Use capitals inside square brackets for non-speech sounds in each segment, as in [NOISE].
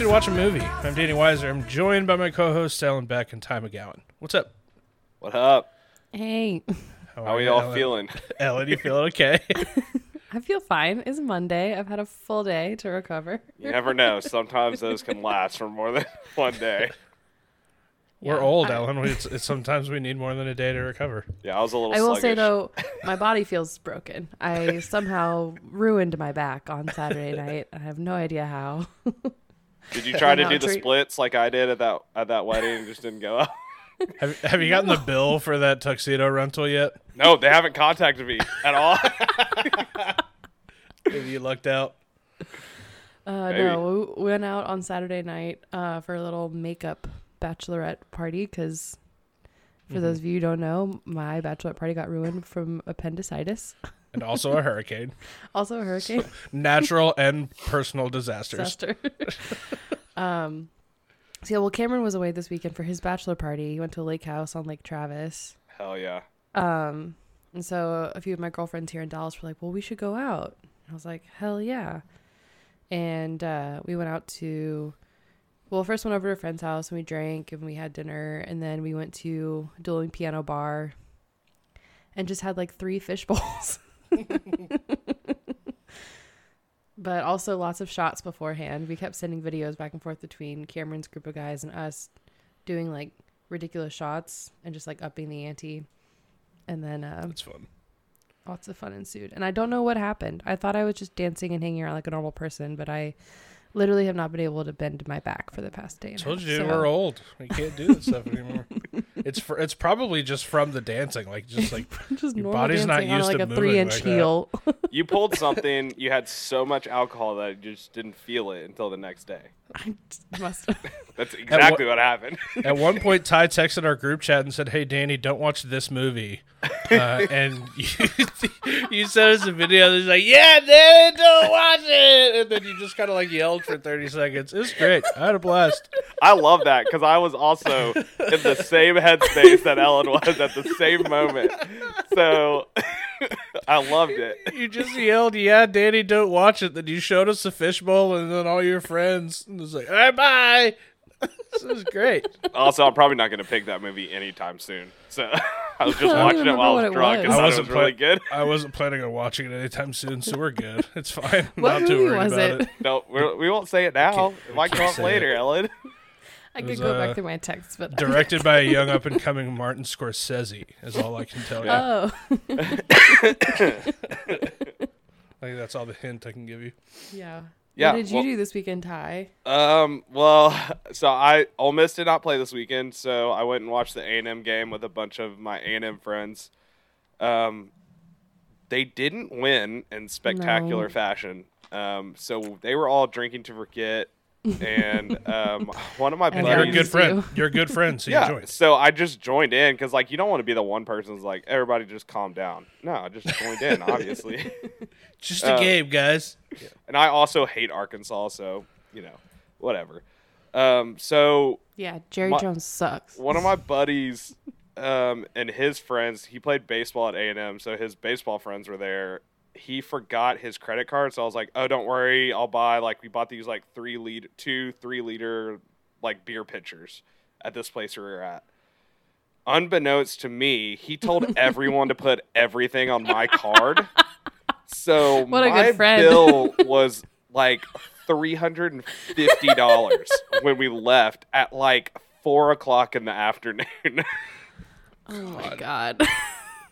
actually to watch a movie. I'm Danny Weiser. I'm joined by my co-host Ellen Beck and Ty McGowan. What's up? What up? Hey, How, How are you, y'all Ellen? feeling? [LAUGHS] Ellen, you feeling [LAUGHS] okay? I feel fine. It's Monday. I've had a full day to recover. You never know. Sometimes those can last for more than [LAUGHS] one day. We're Yeah, old, I- Ellen. We, it's, it's sometimes we need more than a day to recover. Yeah, I was a little. I will say though, my body feels broken. I somehow ruined my back on Saturday night. I have no idea how. Did you [LAUGHS] try to do the treat- splits like I did at that at that wedding and just didn't go up? [LAUGHS] Have, have you gotten the bill for that tuxedo rental yet? No, they haven't contacted me at all. [LAUGHS] Have you lucked out? Uh, Maybe. no, we went out on Saturday night uh, for a little makeup bachelorette party because, for those of you who don't know, my bachelorette party got ruined from appendicitis, And also a hurricane. [LAUGHS] also a hurricane. Natural and personal disasters. disaster. [LAUGHS] um, so yeah, well, Cameron was away this weekend for his bachelor party. He went to a lake house on Lake Travis. Hell yeah. Um, and so a few of my girlfriends here in Dallas were like, "Well, we should go out." I was like, "Hell yeah!" And uh, we went out to, well, first went over to a friend's house and we drank and we had dinner, and then we went to Dueling Piano Bar, and just had like three fish bowls. [LAUGHS] but also lots of shots beforehand. We kept sending videos back and forth between Cameron's group of guys and us doing like ridiculous shots and just like upping the ante. And then uh, That's fun. lots of fun ensued. And I don't know what happened. I thought I was just dancing and hanging around like a normal person, but I literally have not been able to bend my back for the past day. And Told half. you So- we're old. We can't do that stuff anymore. [LAUGHS] It's for, it's probably just from the dancing, like just like [LAUGHS] just Your body's not dancing on used like to a moving three inch like that. heel. [LAUGHS] You pulled [LAUGHS] something. You had so much alcohol that you just didn't feel it until the next day. I must have. That's exactly what happened. [LAUGHS] At one point, Ty texted our group chat and said, "Hey, Danny, don't watch this movie." Uh, [LAUGHS] and you, [LAUGHS] you sent us a video. That's like, "Yeah, Danny, don't watch it." And then you just kind of like yelled for thirty seconds. It was great. I had a blast. I love that because I was also in the same headspace that Ellen was at the same moment. So I loved it. You just yelled, "Yeah, Danny, don't watch it." Then you showed us the fishbowl, and then all your friends. And it was like, "All right, bye." This was great. Also, I'm probably not going to pick that movie anytime soon. So [LAUGHS] I was just [LAUGHS] I watching it while I was it drunk was. and I it wasn't was really good. I wasn't planning on watching it anytime soon, so we're good. [LAUGHS] It's fine. I'm What not too movie worried was about it? it. No, we're, we won't say it now. It might come up later, it. Ellen. I was, could go uh, back through my texts, but Directed by a young up and coming Martin Scorsese is all I can tell you. Oh I think that's all the hint I can give you. yeah. Yeah, What did you well- do this weekend, Ty? Um. Well, [LAUGHS] so I Ole Miss did not play this weekend, so I went and watched the A and M game with a bunch of my A and M friends. Um, they didn't win in spectacular No. fashion. Um, so they were all drinking to forget, and [LAUGHS] um, one of my And Well, you're a good friend. You're a good friend, so you yeah. joined. So I just joined in because like you don't want to be the one person who's like everybody just calm down. No, I just joined in, obviously. [LAUGHS] Just a Uh, game, guys. and I also hate Arkansas, so you know, whatever. Um, so Yeah, Jerry My- Jones sucks. one of my [LAUGHS] buddies um, and his friends, he played baseball at A&M, so his baseball friends were there. He forgot his credit card, so I was like, "Oh, don't worry, I'll buy." Like we bought these like three liter, two three liter like beer pitchers at this place where we were at. Unbeknownst to me, he told [LAUGHS] everyone to put everything on my card. So [LAUGHS] What a my good friend. bill [LAUGHS] was like three hundred and fifty dollars when we left at like four o'clock in the afternoon. Oh my god.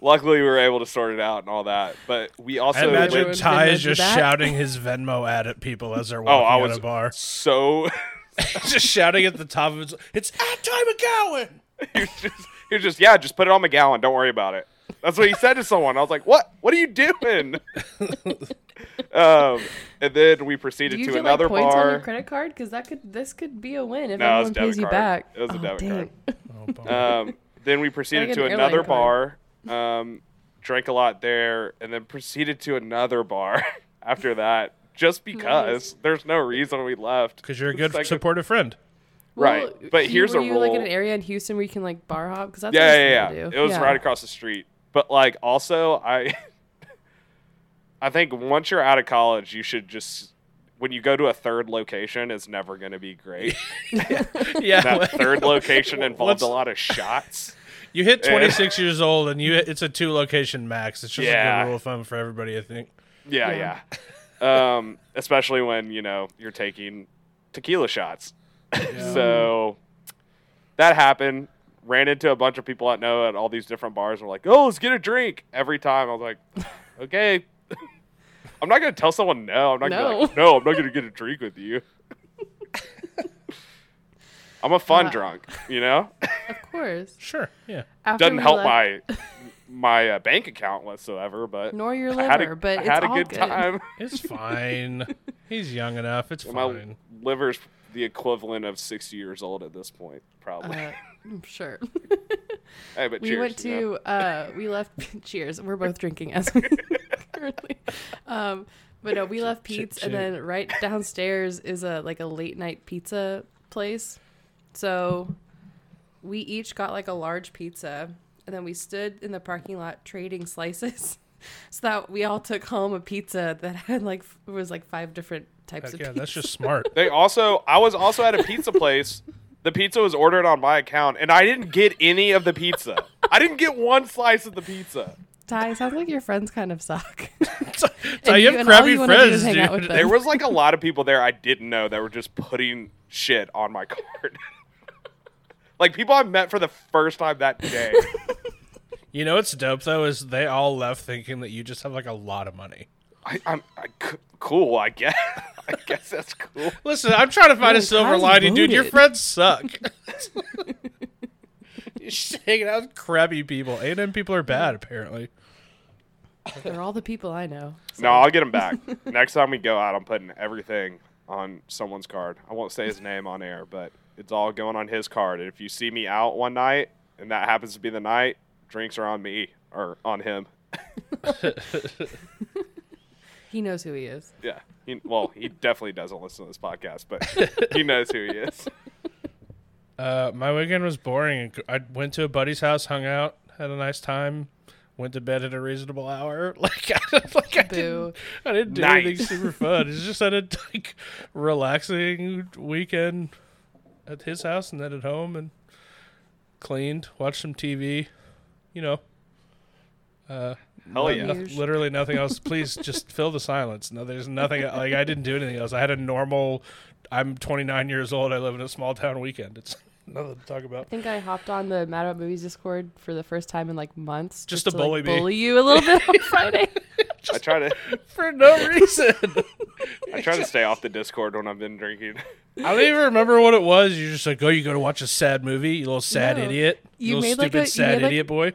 Luckily, we were able to sort it out and all that. But we I also imagine Would Ty is just that? shouting his Venmo ad at people as they're [LAUGHS] oh, walking I at was a bar. so [LAUGHS] just shouting at the top of his. It's at Ty McGowan. [LAUGHS] he was just he was just yeah, just put it on McGowan. Don't worry about it. That's what he said to someone. I was like, what? What are you doing? um, and then we Do proceeded you to get another like points on your bar. credit card? Because that could this could be a win if No, it was everyone a debit pays you back. It was a oh, debit dang. card. Oh. Um, then we proceeded get to an another airline bar, um, drank a lot there, and then proceeded to another bar [LAUGHS] after that, just because there's no reason we left. Because you're a good Second- supportive friend. Right, Well, but you- here's were a you like in an area in Houston where you can like bar hop? Because that's Yeah, what yeah, yeah, yeah. Do. It was yeah. right across the street. But like, also, I, [LAUGHS] I think once you're out of college, you should just when you go to a third location, it's never going to be great. [LAUGHS] Yeah, that third location involved Let's- a lot of shots. You hit 26 years old and you it's a two location max. It's just a good rule of thumb for everybody, I think. Yeah, Yeah. yeah. um, especially when you know you're taking tequila shots. [LAUGHS] so that happened. Ran into a bunch of people I know at all these different bars. And were like, "Oh, let's get a drink." Every time I was like, [LAUGHS] "Okay." [LAUGHS] I'm not gonna tell someone no. I'm not gonna be No. like, no. I'm not gonna get a drink with you. I'm a fun Uh, drunk, you know. [LAUGHS] Of course. Sure. Yeah. After Doesn't help left- my my uh, bank account whatsoever, but nor your I had liver, a, but I it's had a all good, good. time. [LAUGHS] It's fine. He's young enough. It's And [LAUGHS] my liver's the equivalent of 60 years old at this point, probably. Uh, I'm sure. hey, but we cheers, went you know? to uh we left cheers we're both drinking as we currently um but no we left Pete's and then right downstairs is a like a late night pizza place so we each got like a large pizza and then we stood in the parking lot trading slices [LAUGHS] so that we all took home a pizza that had like f- was like five different types Heck of yeah, pizza that's just smart. [LAUGHS] They also, I was also at a pizza place. The pizza was ordered on my account, and I didn't get any of the pizza. I didn't get one slice of the pizza. Ty sounds like your friends kind of suck [LAUGHS] So And you you- have crappy you wanna do is friends, hang out with dude. There was like a lot of people there I didn't know that were just putting shit on my card. Like people I met for the first time that day. [LAUGHS] You know what's dope though is they all left thinking that you just have like a lot of money. I, I'm I, c- cool, I guess. [LAUGHS] I guess that's cool. Listen, I'm trying to find a silver Kyle's lining, dude. Your friends suck. [LAUGHS] You're just hanging out with crappy people. A and M people are bad, apparently. they're all the people I know No, I'll get them back. Next time we go out, I'm putting everything on someone's card. I won't say his name on air, but it's all going on his card. And if you see me out one night and that happens to be the night, drinks are on me or on him. [LAUGHS] [LAUGHS] he knows who he is Yeah. He, well, he [LAUGHS] definitely doesn't listen to this podcast, but he knows who he is. Uh, my weekend was boring. I went to a buddy's house, hung out, had a nice time, went to bed at a reasonable hour. Like, I, like I didn't, I didn't do Nice. anything super fun. It's just had a like relaxing weekend at his house and then at home and cleaned, watched some TV. You know. Uh, Hell yeah. no- literally nothing else. Please [LAUGHS] just fill the silence. No, there's nothing. Like I didn't do anything else. I had a normal. I'm 29 years old. I live in a small town weekend. It's nothing to talk about. I think I hopped on the Mad About Movies Discord for the first time in like months, Just to to bully like, me. bully you a little bit on [LAUGHS] Friday. [LAUGHS] I try to For no reason. [LAUGHS] I try to stay off the Discord when I've been drinking. I don't even remember what it was. You're just like, oh, you go to watch a sad movie, you little sad No. idiot. You little made like stupid a- you sad made like- idiot boy.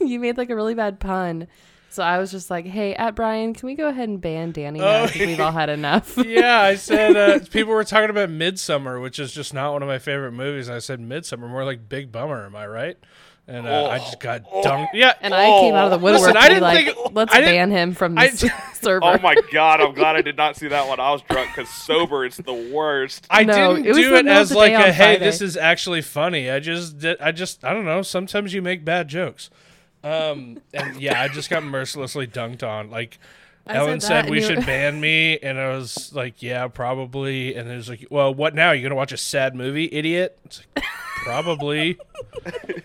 you made like a really bad pun, so I was just like, "Hey, at Brian, can we go ahead and ban Danny? Now? Oh, I think we've all had [LAUGHS] enough." yeah, I said uh, [LAUGHS] people were talking about Midsummer, which is just not one of my favorite movies. And I said Midsummer, more like Big Bummer. Am I right? And uh, I just got dunked. Yeah, and I came out of the woodwork Listen, I be didn't like, think- "Let's I didn't- ban him from I- this [LAUGHS] server." Oh my god, I'm glad I did not see that one. I was drunk because sober it's the worst. I No, didn't it do it as like a on hey, Friday." this is actually funny. I just did. I just I don't know. Sometimes you make bad jokes. Um, and yeah, I just got mercilessly dunked on. Like I Ellen said said, we and you- should [LAUGHS] ban me, and I was like, yeah, probably. And it was like, well, what now? You're gonna watch a sad movie, idiot? It's like, probably. [LAUGHS]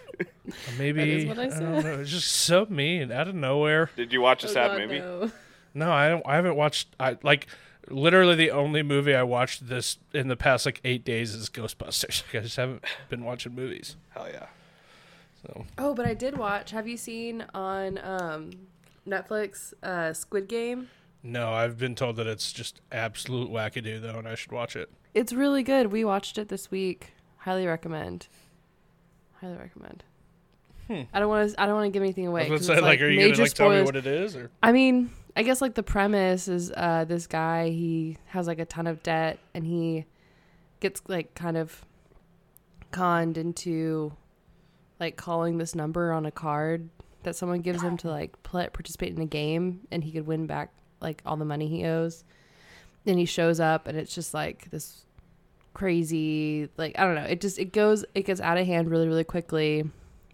Maybe That is what I I don't said. know. It's just so mean out of nowhere. Did you watch a Oh, sad God, movie? no. No, I don't. I haven't watched. I like literally the only movie I watched this in the past like eight days is Ghostbusters. [LAUGHS] I just haven't been watching movies. Hell yeah. So Oh, but I did watch. Have you seen on um, Netflix uh, Squid Game? no, I've been told that it's just absolute wackadoo though, and I should watch it. It's really good. We watched it this week. Highly recommend. Highly recommend. I don't want to. I don't want to give anything away. Hmm. I was say, it's, like, are you gonna like tell me what it is, or I mean, I guess like the premise is uh, this guy he has like a ton of debt and he gets like kind of conned into like calling this number on a card that someone gives him to like play, participate in a game and he could win back like all the money he owes. And he shows up and it's just like this crazy like I don't know. It just it goes it gets out of hand really really quickly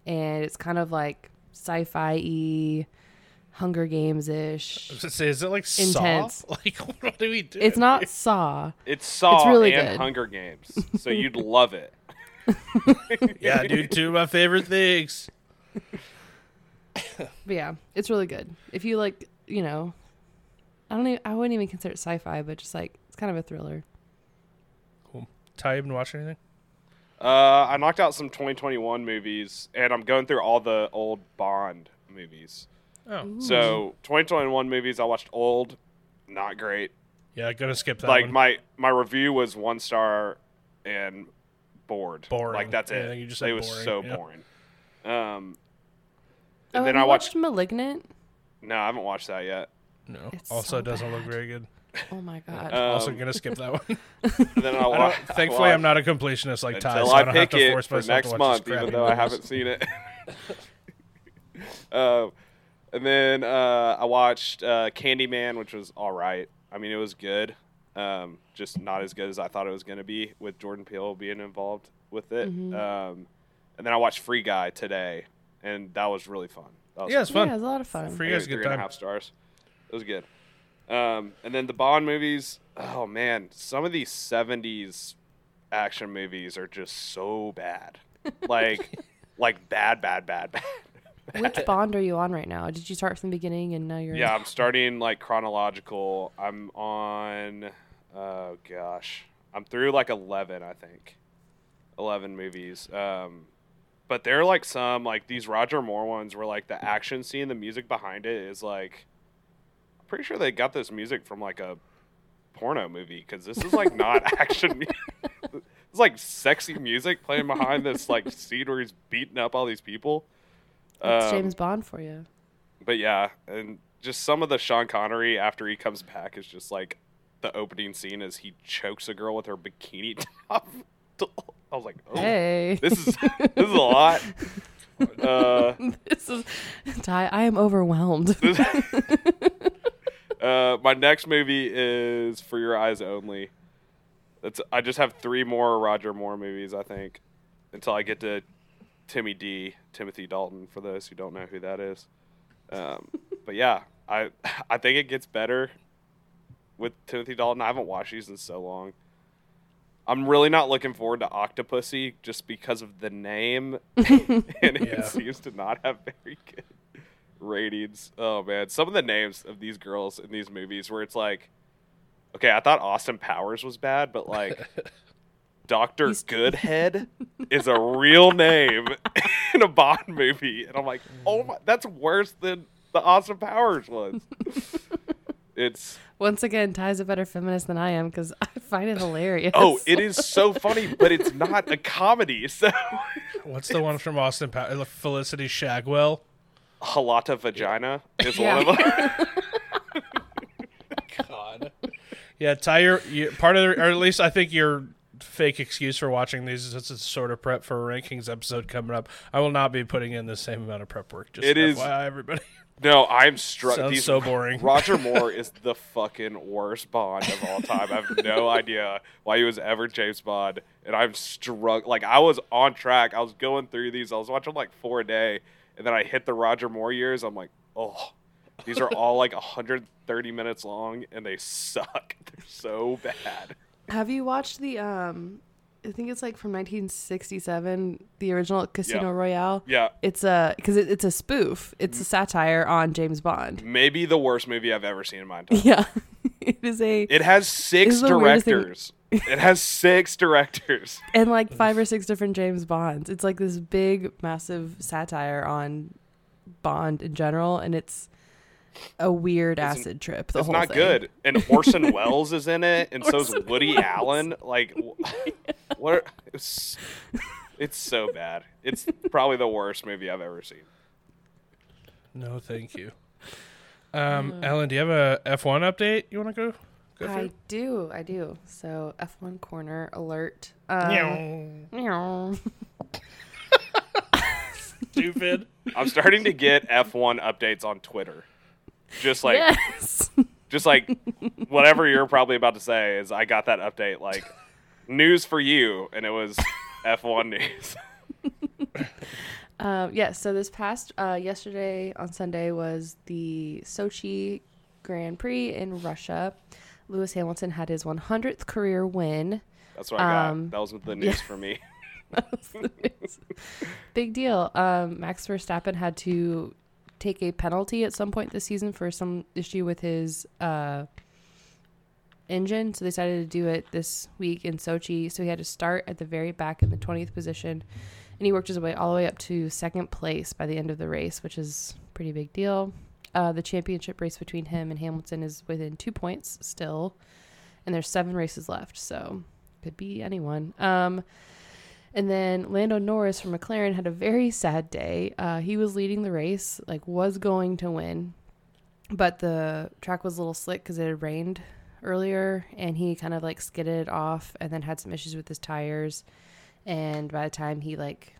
and it's kind of like sci-fi y Hunger Games ish. I say, is it like Intense. Saw? [LAUGHS] Like, what do we do? It's not Saw. It's Saw really and good. Hunger Games, so you'd love it. Yeah, dude, two of my favorite things. But yeah, it's really good. If you like, you know, I don't even, I wouldn't even consider it sci-fi, but just like it's kind of a thriller. Cool. Ty, you been watching anything? Uh, I knocked out some 2021 movies, and I'm going through all the old Bond movies. Oh, So 2021 movies, I watched Old, not great. yeah, gonna skip that like one. my my review was one star and bored. Boring. Like that's Yeah, it. think you just it was boring, so yeah. boring. Um, Oh, and then have I you watched. Malignant. No, I haven't watched that yet. no, It's also so doesn't look very good. Oh my [LAUGHS] god. also Um, gonna skip that one. [LAUGHS] Then I, I wa- don't, thankfully, I I'm not a completionist like Ty, so I I don't have pick to it force for myself next to watch month, even crappy though I haven't seen it. [LAUGHS] uh, and then uh, I watched uh, Candyman, which was all right. I mean, it was good, um, just not as good as I thought it was going to be with Jordan Peele being involved with it. Mhm. Um, and then I watched Free Guy today, and that was really fun. That was Yeah, it's fun. Yeah, it was a lot of fun. Free I gave Guy's a good three and a time. half stars. It was good. Um, and then the Bond movies. Oh man, some of these '70s action movies are just so bad. [LAUGHS] Like, like bad, bad, bad, bad. Which [LAUGHS] Bond are you on right now? Did you start from the beginning and now you're? Yeah, I'm starting like chronological. I'm on. Oh gosh, I'm through like 11, I think. 11 movies. Um, but they're like some like these Roger Moore ones where like the action scene, the music behind it is like. I'm pretty sure they got this music from like a porno movie because this is like not [LAUGHS] action. it's like sexy music playing behind this like scene where he's beating up all these people. That's Um, James Bond for you. but yeah, and just some of the Sean Connery after he comes back is just like the opening scene as he chokes a girl with her bikini [LAUGHS] top. I was like, oh, Hey. this is this is a lot. [LAUGHS] Uh, this is Ty. I am overwhelmed. [LAUGHS] this- uh, my next movie is For Your Eyes Only. That's I just have three more Roger Moore movies, I think, until I get to Timmy D, Timothy Dalton. For those who don't know who that is, um, but yeah, I I think it gets better with Timothy Dalton. I haven't watched these in so long. I'm really not looking forward to Octopussy just because of the name, [LAUGHS] [LAUGHS] and it Yeah. seems to not have very good ratings. Oh man, some of the names of these girls in these movies where it's like, okay, I thought Austin Powers was bad, but like [LAUGHS] Doctor He's- Goodhead is a real name in a Bond movie, and I'm like, oh my, that's worse than the Austin Powers was. It's Once again, Ty's a better feminist than I am because [LAUGHS] I find it hilarious. oh, it is so funny, but it's not a comedy. [LAUGHS] So What's the one from Austin? Pa- Felicity Shagwell. Alotta Fagina is Yeah. one of them. [LAUGHS] God. Yeah, Ty, you're, you part of, the, or at least I think your fake excuse for watching these is it's a sort of prep for a rankings episode coming up. I will not be putting in the same amount of prep work. Just It is- FYI, everybody. No, I'm struck. Sounds these- so boring. [LAUGHS] Roger [LAUGHS] Moore is the fucking worst Bond of all time. I have no [LAUGHS] idea why he was ever James Bond, and I'm struck. Like I was on track. I was going through these. I was watching like four a day, and then I hit the Roger Moore years. I'm like, oh, these are all like 130 minutes long, and they suck. They're so bad. Have you watched the um? I think it's like from 1967, the original Casino Yeah. Royale. Yeah, It's a because it, it's a spoof. It's a satire on James Bond. maybe the worst movie I've ever seen in my entire. [LAUGHS] Yeah, it is a It has six This is the weirdest thing- directors. it has six directors. [LAUGHS] and like five or six different James Bonds. It's like this big, massive satire on Bond in general, and it's a weird It's- acid trip. The it's whole not thing. good. And [LAUGHS] Orson Welles is in it, and so's Orson Woody Welles. Allen. Like, wh- [LAUGHS] [LAUGHS] what? Are, it's, it's so bad. It's probably the worst movie I've ever seen. No, thank you. Um, Ellen, do you have a F1 update you want to go? go I through? do, I do. So F1 corner alert. Um, meow. Stupid. I'm starting to get F1 updates on Twitter. Just like, yes. [LAUGHS] just like, whatever you're probably about to say is, I got that update like news for you, and it was F1 [LAUGHS] news. [LAUGHS] Um, yes, so this past uh, yesterday on Sunday was the Sochi Grand Prix in Russia. Lewis Hamilton had his 100th career win. That's what I got. Um, that was the news for me. Big deal. Um, Max Verstappen had to take a penalty at some point this season for some issue with his uh, engine. So they decided to do it this week in Sochi. So he had to start at the very back in the 20th position. And he worked his way all the way up to second place by the end of the race, which is pretty big deal. Uh, the championship race between him and Hamilton is within two points still. And there's seven races left. So could be anyone. Um, and then Lando Norris from McLaren had a very sad day. Uh, he was leading the race, like was going to win, but the track was a little slick because it had rained earlier, and he kind of like skidded off, and then had some issues with his tires. And by the time he like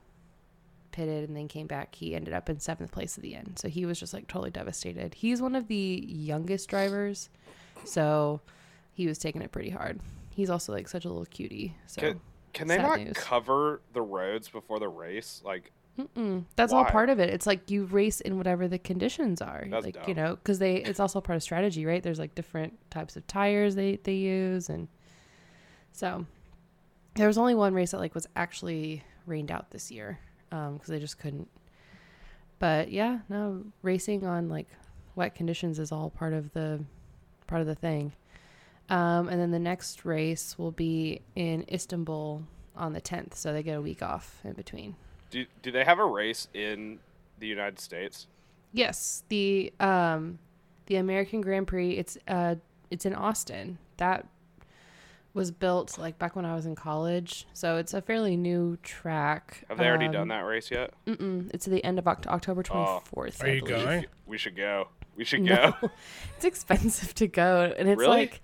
pitted and then came back, he ended up in seventh place at the end. So he was just like totally devastated. He's one of the youngest drivers, so he was taking it pretty hard. He's also like such a little cutie. So. Can, can they Sad not news. cover the roads before the race? Like, Mm-mm. That's all part of it. It's like you race in whatever the conditions are. That's like you know, because they it's also part of strategy, right? There's like different types of tires they they use, and so there was only one race that like was actually rained out this year um, because they just couldn't. But yeah, no racing on like wet conditions is all part of the part of the thing. Um, and then the next race will be in Istanbul on the 10th, so they get a week off in between. do, do they have a race in the United States? Yes, the um, the American Grand Prix. It's uh, it's in Austin. That was built like back when I was in college, so it's a fairly new track. Have they already Um, done that race yet? Mm-mm, it's at the end of Oct- October twenty Oh. fourth. Are you going? We should go. We should [LAUGHS] No, go. [LAUGHS] it's expensive to go, and it's Really? like,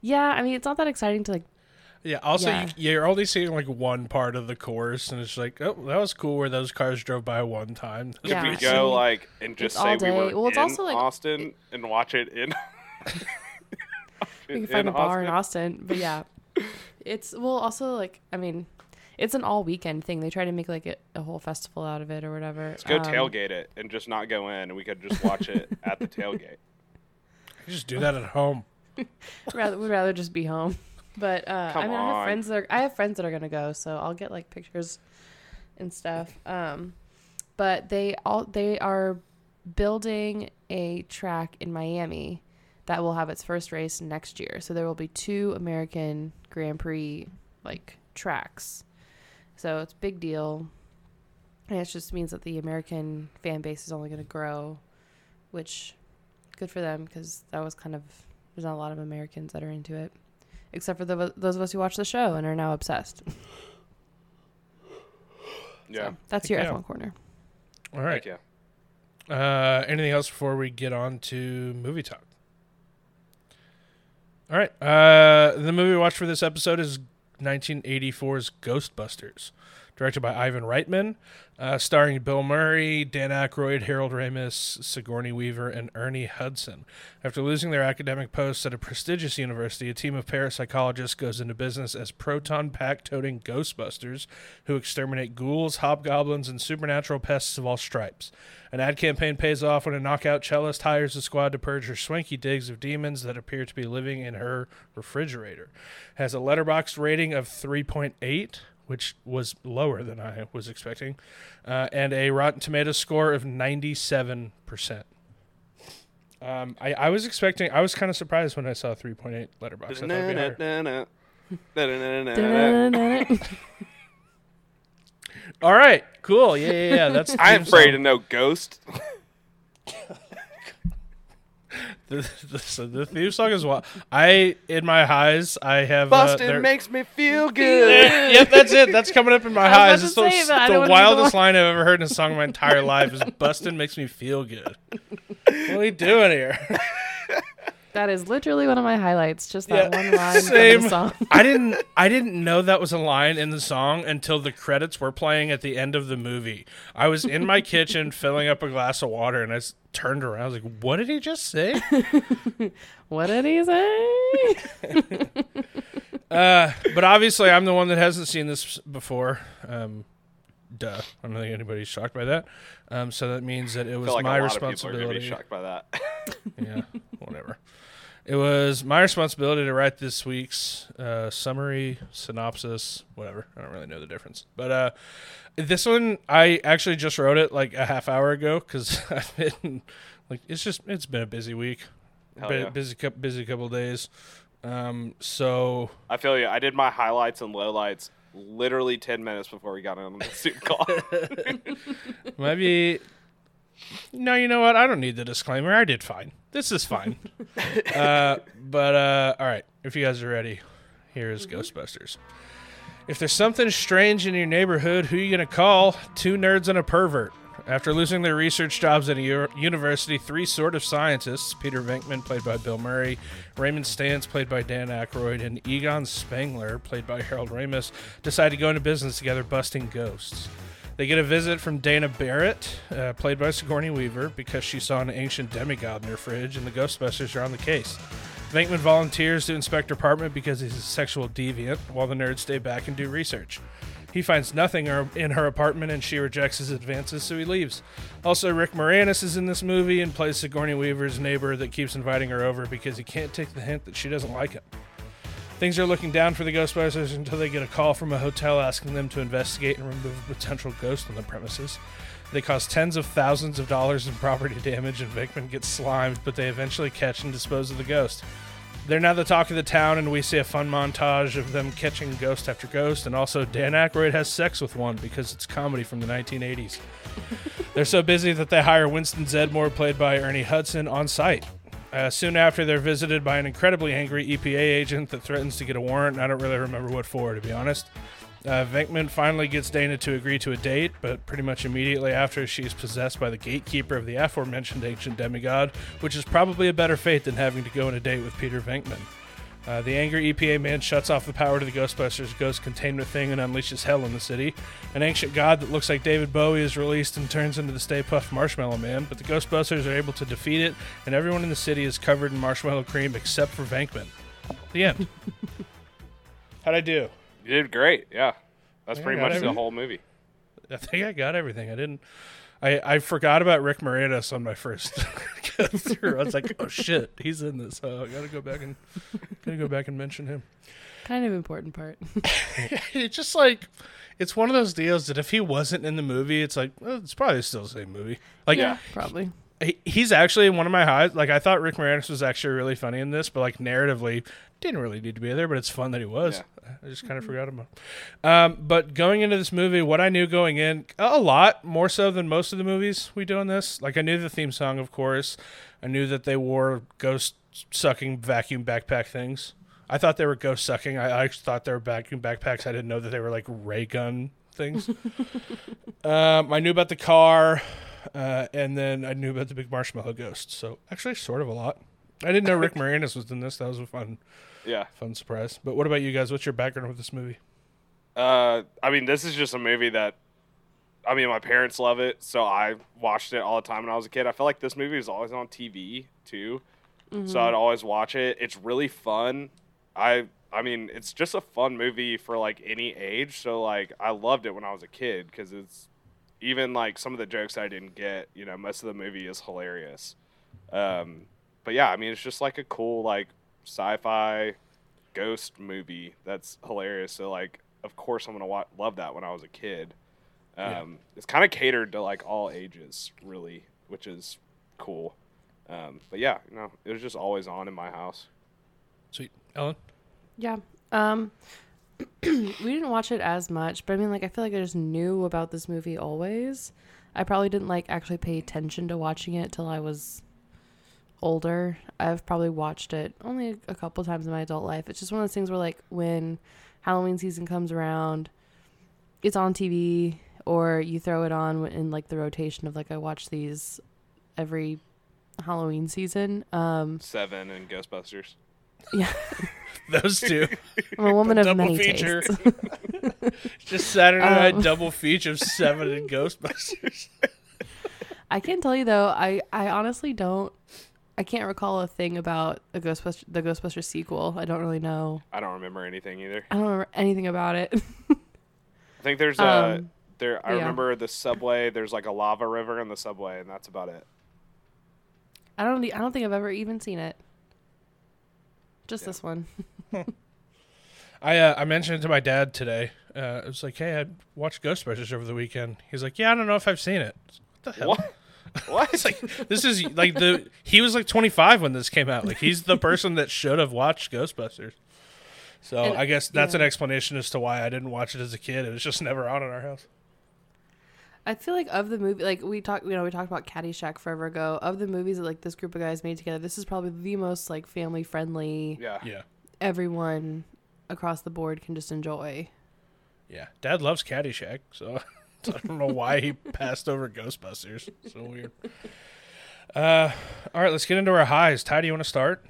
yeah. I mean, it's not that exciting to like. Yeah. Also, Yeah. You, you're only seeing like one part of the course, and it's like, oh, that was cool where those cars drove by one time. Yeah, If we go like and just it's say all we day. were Well, it's in also, like, Austin and watch it in. [LAUGHS] We can [LAUGHS] find a bar in Austin. Austin, but yeah, it's well also like I mean, it's an all weekend thing. They try to make like a, a whole festival out of it or whatever. Let's go Um, tailgate it and just not go in, and we could just watch it at the [LAUGHS] tailgate. You just do that at home. [LAUGHS] rather would rather just be home. [LAUGHS] But uh, I mean, I have on. friends that are, I have friends that are gonna go, so I'll get like pictures and stuff. Um, but they all they are building a track in Miami that will have its first race next year. So there will be two American Grand Prix like tracks. So it's a big deal. And it just means that the American fan base is only going to grow, which good for them because that was kind of there's not a lot of Americans that are into it, except for the, those of us who watch the show and are now obsessed. [SIGHS] Yeah. So that's your Yeah. F1 corner. All right. Heck yeah. Uh, anything else before we get on to movie talk? All right. Uh, the movie we watched for this episode is 1984's Ghostbusters, directed by Ivan Reitman, uh, starring Bill Murray, Dan Aykroyd, Harold Ramis, Sigourney Weaver, and Ernie Hudson. After losing their academic posts at a prestigious university, a team of parapsychologists goes into business as proton pack toting Ghostbusters who exterminate ghouls, hobgoblins, and supernatural pests of all stripes. An ad campaign pays off when a knockout cellist hires a squad to purge her swanky digs of demons that appear to be living in her refrigerator. Has a Letterboxd rating of 3.8, which was lower than I was expecting, uh, and a Rotten Tomatoes score of 97%. Um, I, I was expecting, I was kind of surprised when I saw 3.8 Letterboxd. I thought it'd be higher. [LAUGHS] All right, cool. Yeah, yeah, yeah. That's [LAUGHS] I'm afraid of no ghost. [LAUGHS] [LAUGHS] The, the, so the theme song is what I in my highs. I have uh, Bustin' makes me feel good. yep, that's it. That's coming up in my highs. It's the, to say that. I the don't wanna be the wildest line I've ever heard in a song in my entire life is "Bustin' makes me feel good." What are we doing here? [LAUGHS] That is literally one of my highlights. Just that Yeah, one line same. from the song. [LAUGHS] I didn't I didn't know that was a line in the song until the credits were playing at the end of the movie. I was in my kitchen [LAUGHS] filling up a glass of water and I turned around. I was like, "What did he just say?" [LAUGHS] What did he say? Uh, but obviously, I'm the one that hasn't seen this before. Um, Duh. I don't think anybody's shocked by that. Um, so that means that it I was feel like my a lot of people are responsibility. shocked by that. yeah, whatever. It was my responsibility to write this week's uh, summary, synopsis, whatever. I don't really know the difference. But uh, this one, I actually just wrote it like a half hour ago because [LAUGHS] I've been like, it's just, it's been a busy week, Been yeah. busy, busy couple days. Um, so I feel you. I did my highlights and lowlights literally ten minutes before we got on the suit call. maybe, no, you know what? I don't need the disclaimer. I did fine. This is fine. [LAUGHS] uh, but uh, all right, if you guys are ready, here is Ghostbusters. If there's something strange in your neighborhood, who are you gonna call? Two nerds and a pervert. After losing their research jobs at a u- university, three sort of scientists, Peter Venkman, played by Bill Murray, Raymond Stantz, played by Dan Aykroyd, and Egon Spengler, played by Harold Ramis, decide to go into business together busting ghosts. They get a visit from Dana Barrett, uh, played by Sigourney Weaver, because she saw an ancient demigod in her fridge, and the Ghostbusters are on the case. Venkman volunteers to inspect her apartment because he's a sexual deviant, while the nerds stay back and do research. He finds nothing er- in her apartment and she rejects his advances, so he leaves. Also, Rick Moranis is in this movie and plays Sigourney Weaver's neighbor that keeps inviting her over because he can't take the hint that she doesn't like him. Things are looking down for the Ghostbusters until they get a call from a hotel asking them to investigate and remove a potential ghost on the premises. They cause tens of thousands of dollars in property damage, and Venkman gets slimed, but they eventually catch and dispose of the ghost. They're now the talk of the town, and we see a fun montage of them catching ghost after ghost, and also Dan Aykroyd has sex with one because it's comedy from the 1980s. [LAUGHS] They're so busy that they hire Winston Zeddemore, played by Ernie Hudson, on site. Uh, soon after, they're visited by an incredibly angry EPA agent that threatens to get a warrant. I don't really remember what for, to be honest. Uh, Venkman finally gets Dana to agree to a date, but pretty much immediately after, she's possessed by the gatekeeper of the aforementioned ancient demigod, which is probably a better fate than having to go on a date with Peter Venkman. Uh, the angry EPA man shuts off the power to the Ghostbusters ghost containment thing and unleashes hell in the city. An ancient god that looks like David Bowie is released and turns into the Stay Puft Marshmallow Man, but the Ghostbusters are able to defeat it, and everyone in the city is covered in marshmallow cream except for Venkman. The end. [LAUGHS] How'd I do? You did great. Yeah, that's pretty got much the whole movie. I think I got everything. I didn't. I, I forgot about Rick Moranis on my first [LAUGHS] through. I was like, oh shit, he's in this. I gotta go back and gotta go back and mention him. Kind of important part. [LAUGHS] [LAUGHS] It's just like it's one of those deals that if he wasn't in the movie, it's like well, it's probably still the same movie. Like Yeah. probably. He, he's actually one of my highs. Like I thought Rick Moranis was actually really funny in this, but like narratively didn't really need to be there. But it's fun that he was. I just kind of forgot about. Him. Um, but going into this movie, what I knew going in a lot more so than most of the movies we do on this. Like I knew the theme song, of course. I knew that they wore ghost sucking vacuum backpack things. I thought they were ghost sucking. I, I thought they were vacuum backpacks. I didn't know that they were like ray gun things. [LAUGHS] um, I knew about the car. Uh, and then I knew about the big marshmallow ghost. So actually, sort of a lot. I didn't know Rick [LAUGHS] Moranis was in this. That was a fun, Yeah. fun surprise. But what about you guys? What's your background with this movie? Uh, I mean, this is just a movie that, I mean, my parents love it, so I watched it all the time when I was a kid. I feel like this movie was always on TV too, so I'd always watch it. It's really fun. I, I mean, it's just a fun movie for like any age. So like, I loved it when I was a kid because it's even like some of the jokes I didn't get. You know, most of the movie is hilarious. Um, but yeah, I mean, it's just like a cool like sci-fi ghost movie that's hilarious. So like, of course, I'm gonna wa- love that when I was a kid. Um, It's kind of catered to like all ages, really, which is cool. Um, but yeah, you know, it was just always on in my house. Sweet, Ellen. Yeah. Um [CLEARS THROAT] we didn't watch it as much, but I mean like I feel like I just knew about this movie always. I probably didn't like actually pay attention to watching it till I was older. I've probably watched it only a couple times in my adult life. It's just one of those things where like when Halloween season comes around, it's on TV or you throw it on in like the rotation of like I watch these every Halloween season. Um Seven and Ghostbusters. [LAUGHS] yeah, [LAUGHS] Those two. I'm a woman of Double many feature. tastes. [LAUGHS] Just Saturday night Um, double feature of Seven and [LAUGHS] Ghostbusters. I can't tell you though. I I honestly don't. I can't recall a thing about a Ghostbuster the Ghostbusters sequel. I don't really know. I don't remember anything either. I don't remember anything about it. I think there's a Um, There, I Yeah. remember the subway. There's like a lava river in the subway, and that's about it. I don't. I don't think I've ever even seen it. Just Yeah. this one. [LAUGHS] I uh, I mentioned it to my dad today. Uh, it was like, hey, I watched Ghostbusters over the weekend. He's like, yeah, I don't know if I've seen it. What the hell? What? [LAUGHS] What? It's like this is like the he was like 25 when this came out. Like he's the person that should have watched Ghostbusters. So And- I guess that's yeah. an explanation as to why I didn't watch it as a kid. It was just never on in our house. I feel like of the movie, like we talked, you know, we talked about Caddyshack forever ago. Of the movies that like this group of guys made together, this is probably the most like family friendly. yeah. Yeah, Everyone across the board can just enjoy. yeah. Dad loves Caddyshack, so [LAUGHS] I don't know why he passed over Ghostbusters. So weird. Uh, all right, let's get into our highs. Ty, do you want to start?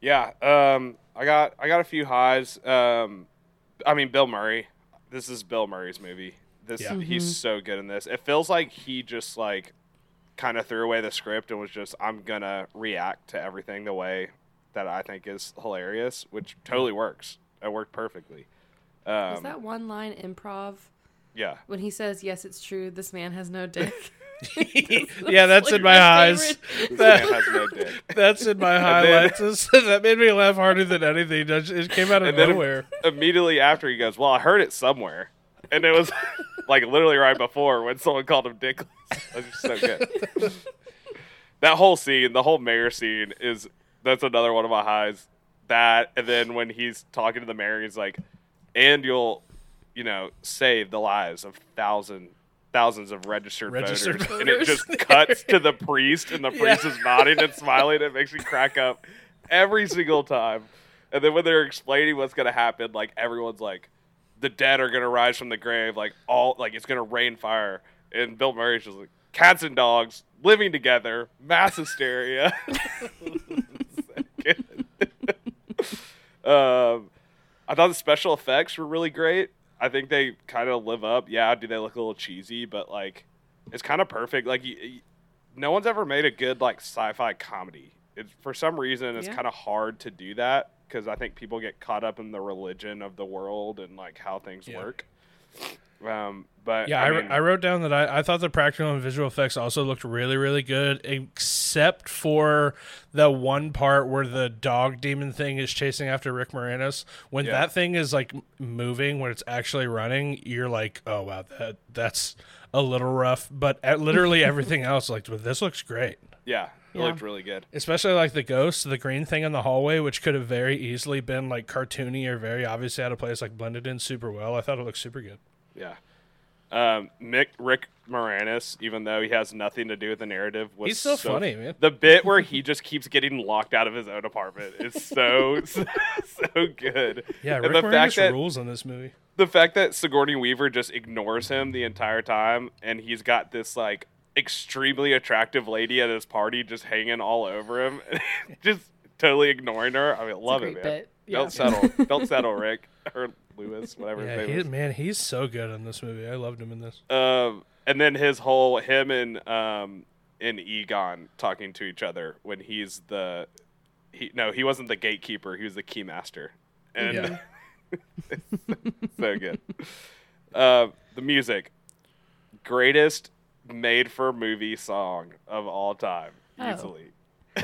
Yeah, um, I got I got a few highs. Um, I mean, Bill Murray. This is Bill Murray's movie. This Yeah. he's so good in this. It feels like he just like kind of threw away the script and was just I'm gonna react to everything the way that I think is hilarious, which totally works. It worked perfectly. Um, Is that one line improv yeah, when he says, "Yes, it's true. This man has no dick." [LAUGHS] yeah, that's like in my my highs. favorite. this man has no dick. That's in my highlights. It's- [LAUGHS] that made me laugh harder than anything. It came out of And then- nowhere. Immediately after he goes, "Well, I heard it somewhere," and it was [LAUGHS] like literally right before when someone called him Dickless. That's so good. that whole scene, the whole mayor scene, is that's another one of my highs. That and then when he's talking to the mayor, he's like, "And you'll, you know, save the lives of thousand." Thousands of registered, Registered voters, and it just cuts to the priest, and the [LAUGHS] priest is nodding and smiling. It makes me crack up every single time. And then when they're explaining what's gonna happen, like everyone's like, the dead are gonna rise from the grave, like all like it's gonna rain fire. And Bill Murray's just like cats and dogs living together, mass hysteria. [LAUGHS] [LAUGHS] So good. Um, I thought the special effects were really great. I think they kind of live up. Yeah, do they look a little cheesy? But like, it's kind of perfect. Like, y y- no one's ever made a good like sci-fi comedy. It's for some reason it's Yeah. kind of hard to do that because I think people get caught up in the religion of the world and like how things Yeah. work. Um, but Yeah, I, I, mean, I wrote down that I, I thought the practical and visual effects also looked really, really good, except for the one part where the dog demon thing is chasing after Rick Moranis. When Yeah. that thing is like moving, when it's actually running, you're like, oh wow, that that's a little rough. But at literally [LAUGHS] everything else, like, well, this looks great. yeah, it Yeah. looked really good. Especially like the ghost, the green thing in the hallway, which could have very easily been like cartoony or very obviously out of place, like blended in super well. I thought it looked super good. Yeah. Um, Mick Rick Moranis, even though he has nothing to do with the narrative, was He's so funny, man. The bit where he just keeps getting locked out of his own apartment is so [LAUGHS] so, so good. Yeah, and Rick the fact that rules in this movie. the fact that Sigourney Weaver just ignores him the entire time, and he's got this like extremely attractive lady at his party just hanging all over him, [LAUGHS] just totally ignoring her. I mean, love it, man. bit. Yeah. Don't settle, [LAUGHS] don't settle, Rick [LAUGHS] or Louis, whatever Yeah, his he, is. man, he's so good in this movie. I loved him in this. Um, and then his whole him and um and Egon talking to each other when he's the he no he wasn't the gatekeeper he was the keymaster and Yeah. [LAUGHS] so good. Uh, the music, greatest made for movie song of all time, Oh. easily. [LAUGHS]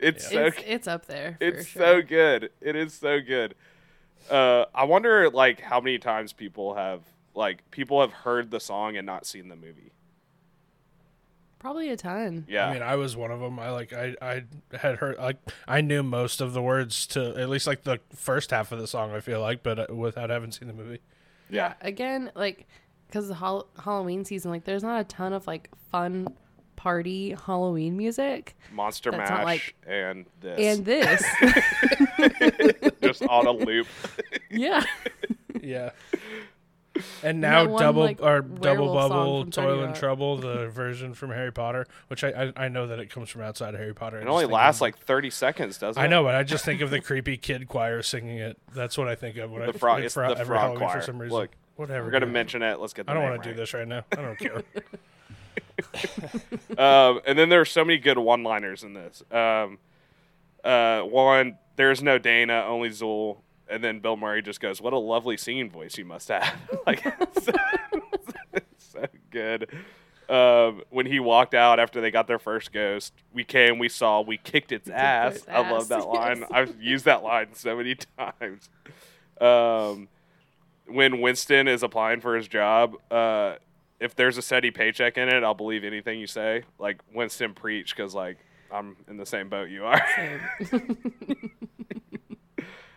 it's so it's, it's up there. For it's sure. so good. It is so good. Uh, I wonder like how many times people have like people have heard the song and not seen the movie. Probably a ton. Yeah, I mean, I was one of them. I like, I, I had heard, like, I knew most of the words to at least like the first half of the song. I feel like, but uh, without having seen the movie. yeah, Again, like, because the hol- Halloween season, like, there's not a ton of like fun party Halloween music, Monster That's Mash not like- and this and this, [LAUGHS] [LAUGHS] just on a loop. [LAUGHS] yeah, Yeah. [LAUGHS] And now that one, double like, or double bubble, toil and trouble, the [LAUGHS] version from Harry Potter, which I, I I know that it comes from outside of Harry Potter. It only lasts of- like thirty seconds, doesn't it? I know, but I just think of the creepy kid choir singing it. That's what I think of when I The frog- like, it's for the frog choir. for some reason. Look, Whatever. We're gonna dude. mention it. Let's get. The I don't name want to do this right now. I don't care. um, and then there are so many good one-liners in this. Um, uh, one, there's no Dana, only Zuul, and then Bill Murray just goes, "What a lovely singing voice you must have!" [LAUGHS] like, [LAUGHS] so, so good. Um, when he walked out after they got their first ghost, we came, we saw, we kicked its ass. its I love that [LAUGHS] line. yes. I've used that line so many times. Um, when Winston is applying for his job, uh, if there's a steady paycheck in it, I'll believe anything you say. Like Winston preach because like I'm in the same boat you are.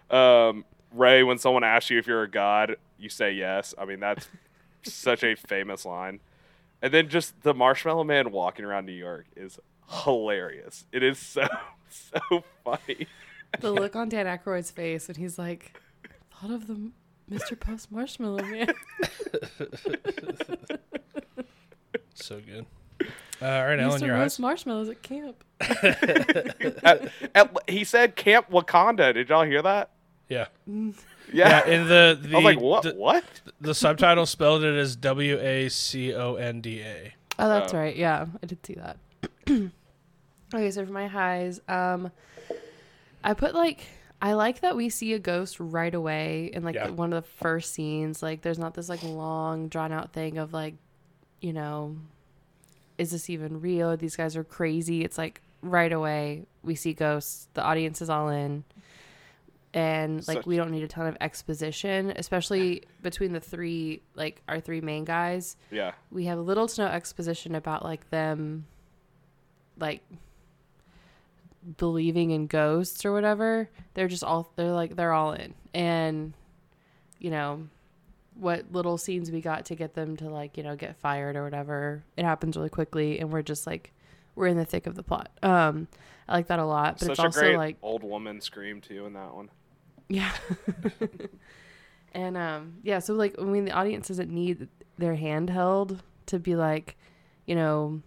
[LAUGHS] um, Ray, when someone asks you if you're a god, you say yes. I mean that's such a famous line. And then just the Marshmallow Man walking around New York is hilarious. It is so [LAUGHS] so funny. the look on Dan Aykroyd's face when he's like, thought of the Mr. Post Marshmallow Man. [LAUGHS] So good. Uh, all right, He Ellen, to your roast eyes. marshmallows at camp. [LAUGHS] [LAUGHS] At- at- he said Camp Wakanda. Did y'all hear that? Yeah. [LAUGHS] Yeah. Yeah, in the, the I was like, what? The, what? the subtitle spelled it as W A C O N D A. Oh, that's Oh. right. Yeah, I did see that. [CLEARS THROAT] okay, so for my highs, um, I put like I like that we see a ghost right away in like Yeah. one of the first scenes. Like, there's not this like long drawn out thing of like, you know, is this even real? These guys are crazy. It's like right away we see ghosts. The audience is all in. And like Such- we don't need a ton of exposition, especially between the three like our three main guys Yeah. we have little to no exposition about like them like believing in ghosts or whatever they're just all they're like they're all in and you know what little scenes we got to get them to like you know get fired or whatever it happens really quickly and we're just like we're in the thick of the plot um i like that a lot but Such it's a also great like old woman scream too in that one. yeah. [LAUGHS] and um yeah, so like I mean the audience doesn't need their hand held to be like, you know,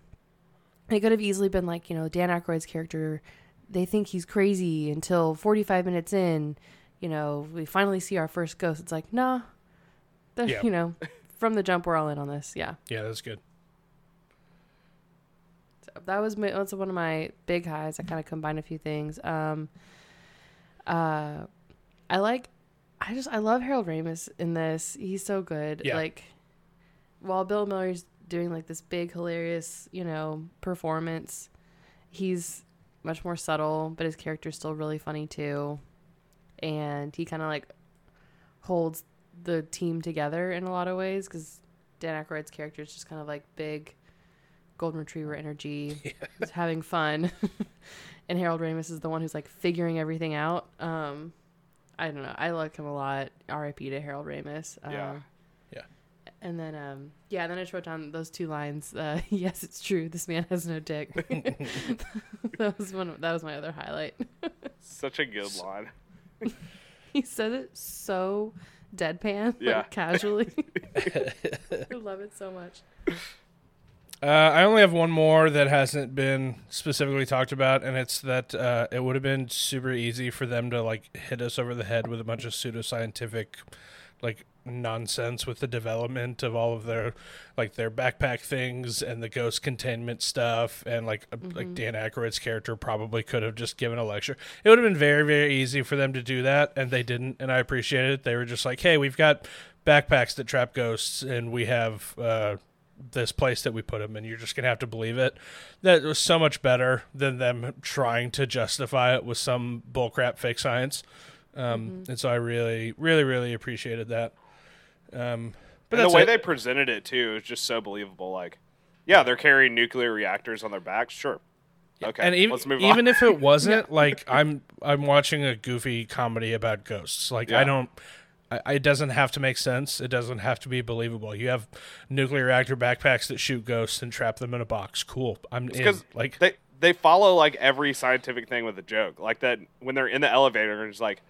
it could have easily been like, you know, Dan Aykroyd's character, they think he's crazy until 45 minutes in, you know, we finally see our first ghost. It's like, nah. Yeah. You know, from the jump we're all in on this. Yeah. Yeah, that's good. So that was my, that's one of my big highs. I kind of combined a few things. Um, uh, I like, I just I love Harold Ramis in this. He's so good. Yeah. Like, while Bill Murray's doing like this big hilarious, you know, performance, he's much more subtle, but his character's still really funny too, and he kind of like holds the team together in a lot of ways because Dan Aykroyd's character is just kind of like big golden retriever energy, [LAUGHS] just having fun, [LAUGHS] and Harold Ramis is the one who's like figuring everything out. Um, I don't know. I like him a lot. R.I.P. to Harold Ramis. Yeah. Um, Yeah. And then, um, yeah, then I just wrote down those two lines. Uh, [LAUGHS] yes, it's true. This man has no dick. that was one. Of, that was my other highlight. Such a good line. he says it so deadpan, Yeah. like casually. [LAUGHS] I love it so much. Uh, I only have one more that hasn't been specifically talked about, and it's that uh, it would have been super easy for them to like hit us over the head with a bunch of pseudoscientific, like nonsense with the development of all of their, like their backpack things and the ghost containment stuff, and like uh, like Dan Aykroyd's character probably could have just given a lecture. It would have been very very easy for them to do that, and they didn't, and I appreciate it. They were just like, hey, we've got backpacks that trap ghosts, and we have. Uh, this place that we put him and you're just gonna have to believe it that was so much better than them trying to justify it with some bullcrap fake science um, and so i really really really appreciated that um, but and the way it. they presented it too is just so believable. Like, yeah, they're carrying nuclear reactors on their backs. Sure. Okay. and even let's move even on. if it [LAUGHS] wasn't like I'm I'm watching a goofy comedy about ghosts. Like I don't. I, it doesn't have to make sense. It doesn't have to be believable. You have nuclear reactor backpacks that shoot ghosts and trap them in a box. Cool. I'm in. because Like they they follow like every scientific thing with a joke. Like that when they're in the elevator, and it's like,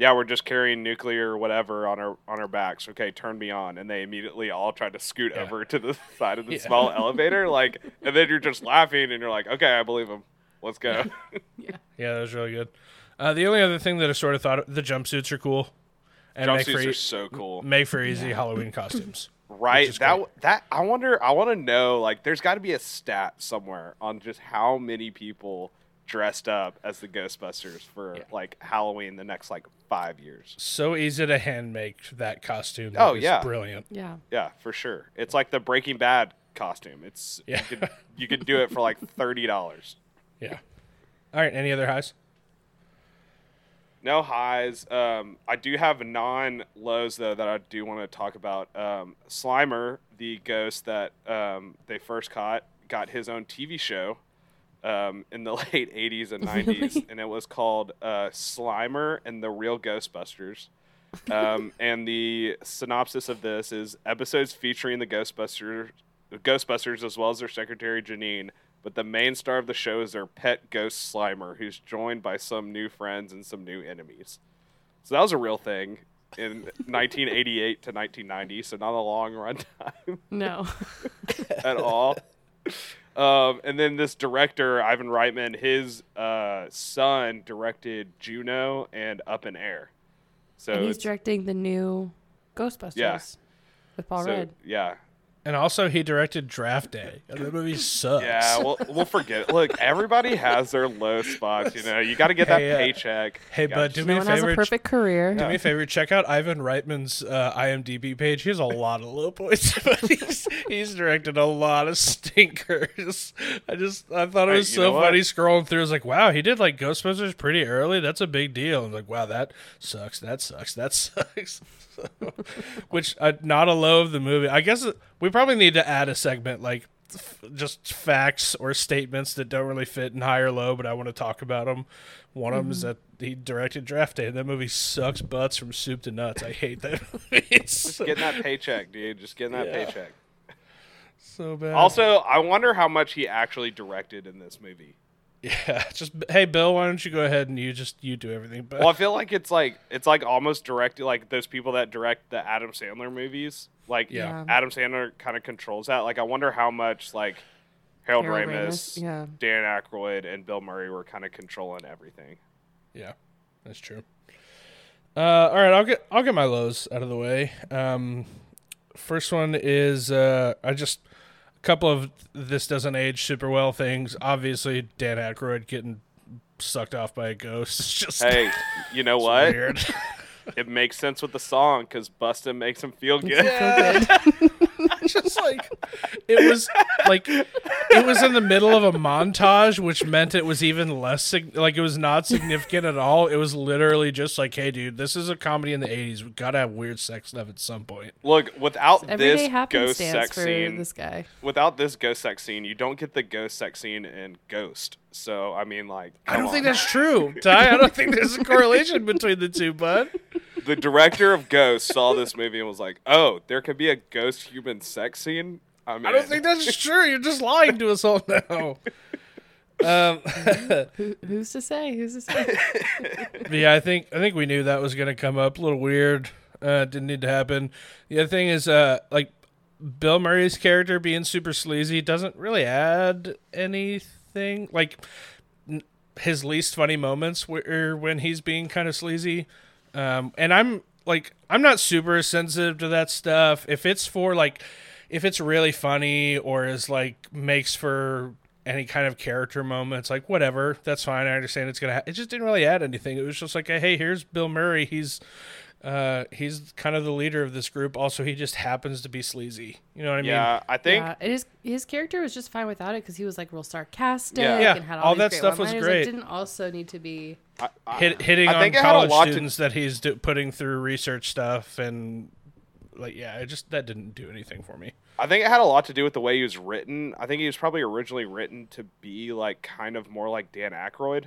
yeah, we're just carrying nuclear or whatever on our on our backs. Okay, turn me on, and they immediately all try to scoot Yeah. over to the [LAUGHS] side of the Yeah. small elevator. [LAUGHS] Like, and then you're just laughing, and you're like, okay, I believe him. Let's go. [LAUGHS] Yeah, yeah, that was really good. Uh, the only other thing that I sort of thought the jumpsuits are cool, and make for, Jumpsuits are so cool. make for easy Halloween costumes. Right. That great. that I wonder. I want to know. Like, there's got to be a stat somewhere on just how many people dressed up as the Ghostbusters for Yeah. like Halloween the next like five years. So easy to hand make that costume. Oh, yeah. brilliant. Yeah. Yeah, for sure. It's like the Breaking Bad costume. It's Yeah. you, could, you could do it for like [LAUGHS] thirty dollars. Yeah. All right. Any other highs? No highs. Um, I do have non lows though that I do want to talk about. Um, Slimer, the ghost that um, they first caught, got his own TV show um, in the [LAUGHS] late '80s and '90s, Really? and it was called uh, Slimer and the Real Ghostbusters. Um, [LAUGHS] and the synopsis of this is episodes featuring the Ghostbusters, Ghostbusters as well as their secretary Janine. But the main star of the show is their pet ghost Slimer, who's joined by some new friends and some new enemies. So that was a real thing in [LAUGHS] 1988 to 1990. So not a long run time. No. at all. Um, and then this director, Ivan Reitman, his uh, son directed Juno and Up in Air. So and he's directing the new Ghostbusters with Paul so, Rudd. Yeah, And also, he directed Draft Day. And that movie sucks. yeah. We'll we'll forget. it. Look, everybody has their low spots. You know, you got to get that uh, paycheck. hey, You bud, do just- me No a one has favor. a perfect career. Do me a favor. Check out Ivan Reitman's uh, IMDb page. He has a lot of low points, [LAUGHS] but he's, he's directed a lot of stinkers. I just I thought it was you know so funny scrolling through. I was like, wow, he did like Ghostbusters pretty early. That's a big deal. I'm like, wow, that sucks. That sucks. That [LAUGHS] sucks. So, which uh, not a low of the movie. I guess uh, we probably need to add a segment like f- just facts or statements that don't really fit in high or low, but I want to talk about them. One of them is mm-hmm. that he directed Draft Day. That movie sucks butts from soup to nuts. I hate that. [LAUGHS] It's Just getting that paycheck, dude. Just getting that Yeah. paycheck. so bad. Also, I wonder how much he actually directed in this movie. Yeah, [LAUGHS] just hey Bill, why don't you go ahead and you just you do everything? But Well, I feel like it's like it's like almost directed like those people that direct the Adam Sandler movies. Like Yeah. Yeah. Adam Sandler kind of controls that. Like I wonder how much like Harold, Harold Ramis, Ramis, yeah. Dan Aykroyd, and Bill Murray were kind of controlling everything. Yeah, that's true. Uh, all right, I'll get I'll get my lows out of the way. Um, first one is uh, I just a couple of this doesn't age super well things. Obviously, Dan Aykroyd getting sucked off by a ghost. It's just Hey, you know [LAUGHS] what? weird. [LAUGHS] It makes sense with the song because Bustin makes him feel good. [LAUGHS] [LAUGHS] just like it was like it was in the middle of a montage which meant it was even less sig- like it was not significant at all. It was literally just like hey dude this is a comedy in the 80s we gotta have weird sex stuff at some point. Look, without Everyday this ghost sex scene, this guy. without this ghost sex scene, you don't get the ghost sex scene in Ghost. So I mean, like, i don't come think that's true. [LAUGHS] Ty i don't think there's a correlation between the two bud the director of Ghost saw this movie and was like, "Oh, there could be a ghost human sex scene." I, mean, i don't think that's [LAUGHS] true you're just lying to us all now [LAUGHS] um Who, who's to say? Who's to say? [LAUGHS] Yeah, I think I think we knew that was going to come up. A little weird. Uh, didn't need to happen. The other thing is, uh, like Bill Murray's character being super sleazy doesn't really add anything. Like n- his least funny moments were when he's being kind of sleazy. Um, and I'm like, I'm not super sensitive to that stuff. If it's for like, if it's really funny or is like makes for any kind of character moments, like whatever, that's fine. I understand it's gonna. Ha- it just didn't really add anything. It was just like, hey, here's Bill Murray. He's, uh, he's kind of the leader of this group. Also, he just happens to be sleazy. You know what I mean? Yeah, I think yeah, it is. His character was just fine without it because he was like real sarcastic Yeah. Yeah, and had all all, that stuff was great. It didn't also need to be. I, I, Hit, hitting I on think it had a college lot to- students that he's do, putting through research stuff and like yeah, it just that didn't do anything for me. I think it had a lot to do with the way he was written. I think he was probably originally written to be like kind of more like Dan Aykroyd.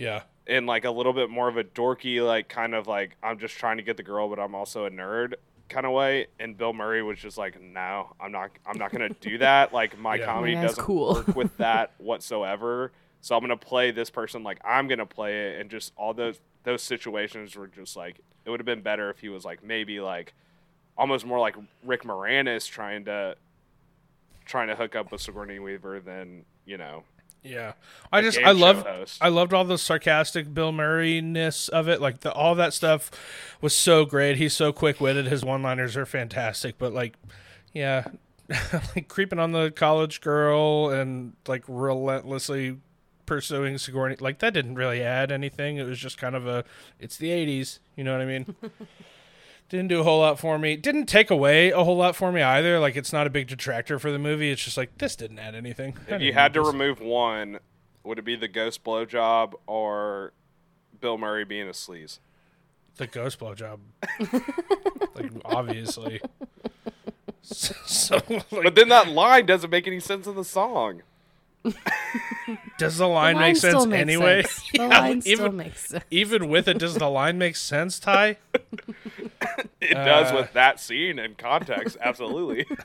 Yeah, in like a little bit more of a dorky, like kind of like I'm just trying to get the girl, but I'm also a nerd kind of way. And Bill Murray was just like, no, I'm not, I'm not gonna do [LAUGHS] that. Like my Yeah. comedy My guy's doesn't cool. work with [LAUGHS] that whatsoever. So I'm gonna play this person like I'm gonna play it, and just all those those situations were just like it would have been better if he was like maybe like almost more like Rick Moranis trying to trying to hook up with Sigourney Weaver than you know yeah. I just I love. I loved all the sarcastic Bill Murray ness of it. Like the all that stuff was so great. He's so quick witted. His one liners are fantastic. But like, yeah, [LAUGHS] like creeping on the college girl and like relentlessly pursuing Sigourney. Like that didn't really add anything. It was just kind of a. It's the '80s. You know what I mean? [LAUGHS] didn't do a whole lot for me. Didn't take away a whole lot for me either. Like it's not a big detractor for the movie. It's just like this didn't add anything. If you had to this. remove one, would it be the ghost blowjob or Bill Murray being a sleaze? the ghost blowjob, [LAUGHS] like obviously. So, [LAUGHS] so, like, But then that line doesn't make any sense in the song. Does the line The make still sense makes anyway? sense. The Yeah, [LAUGHS] line still even makes sense. even with it, does the line make sense, Ty? [LAUGHS] It does Uh, with that scene and context, absolutely. [LAUGHS]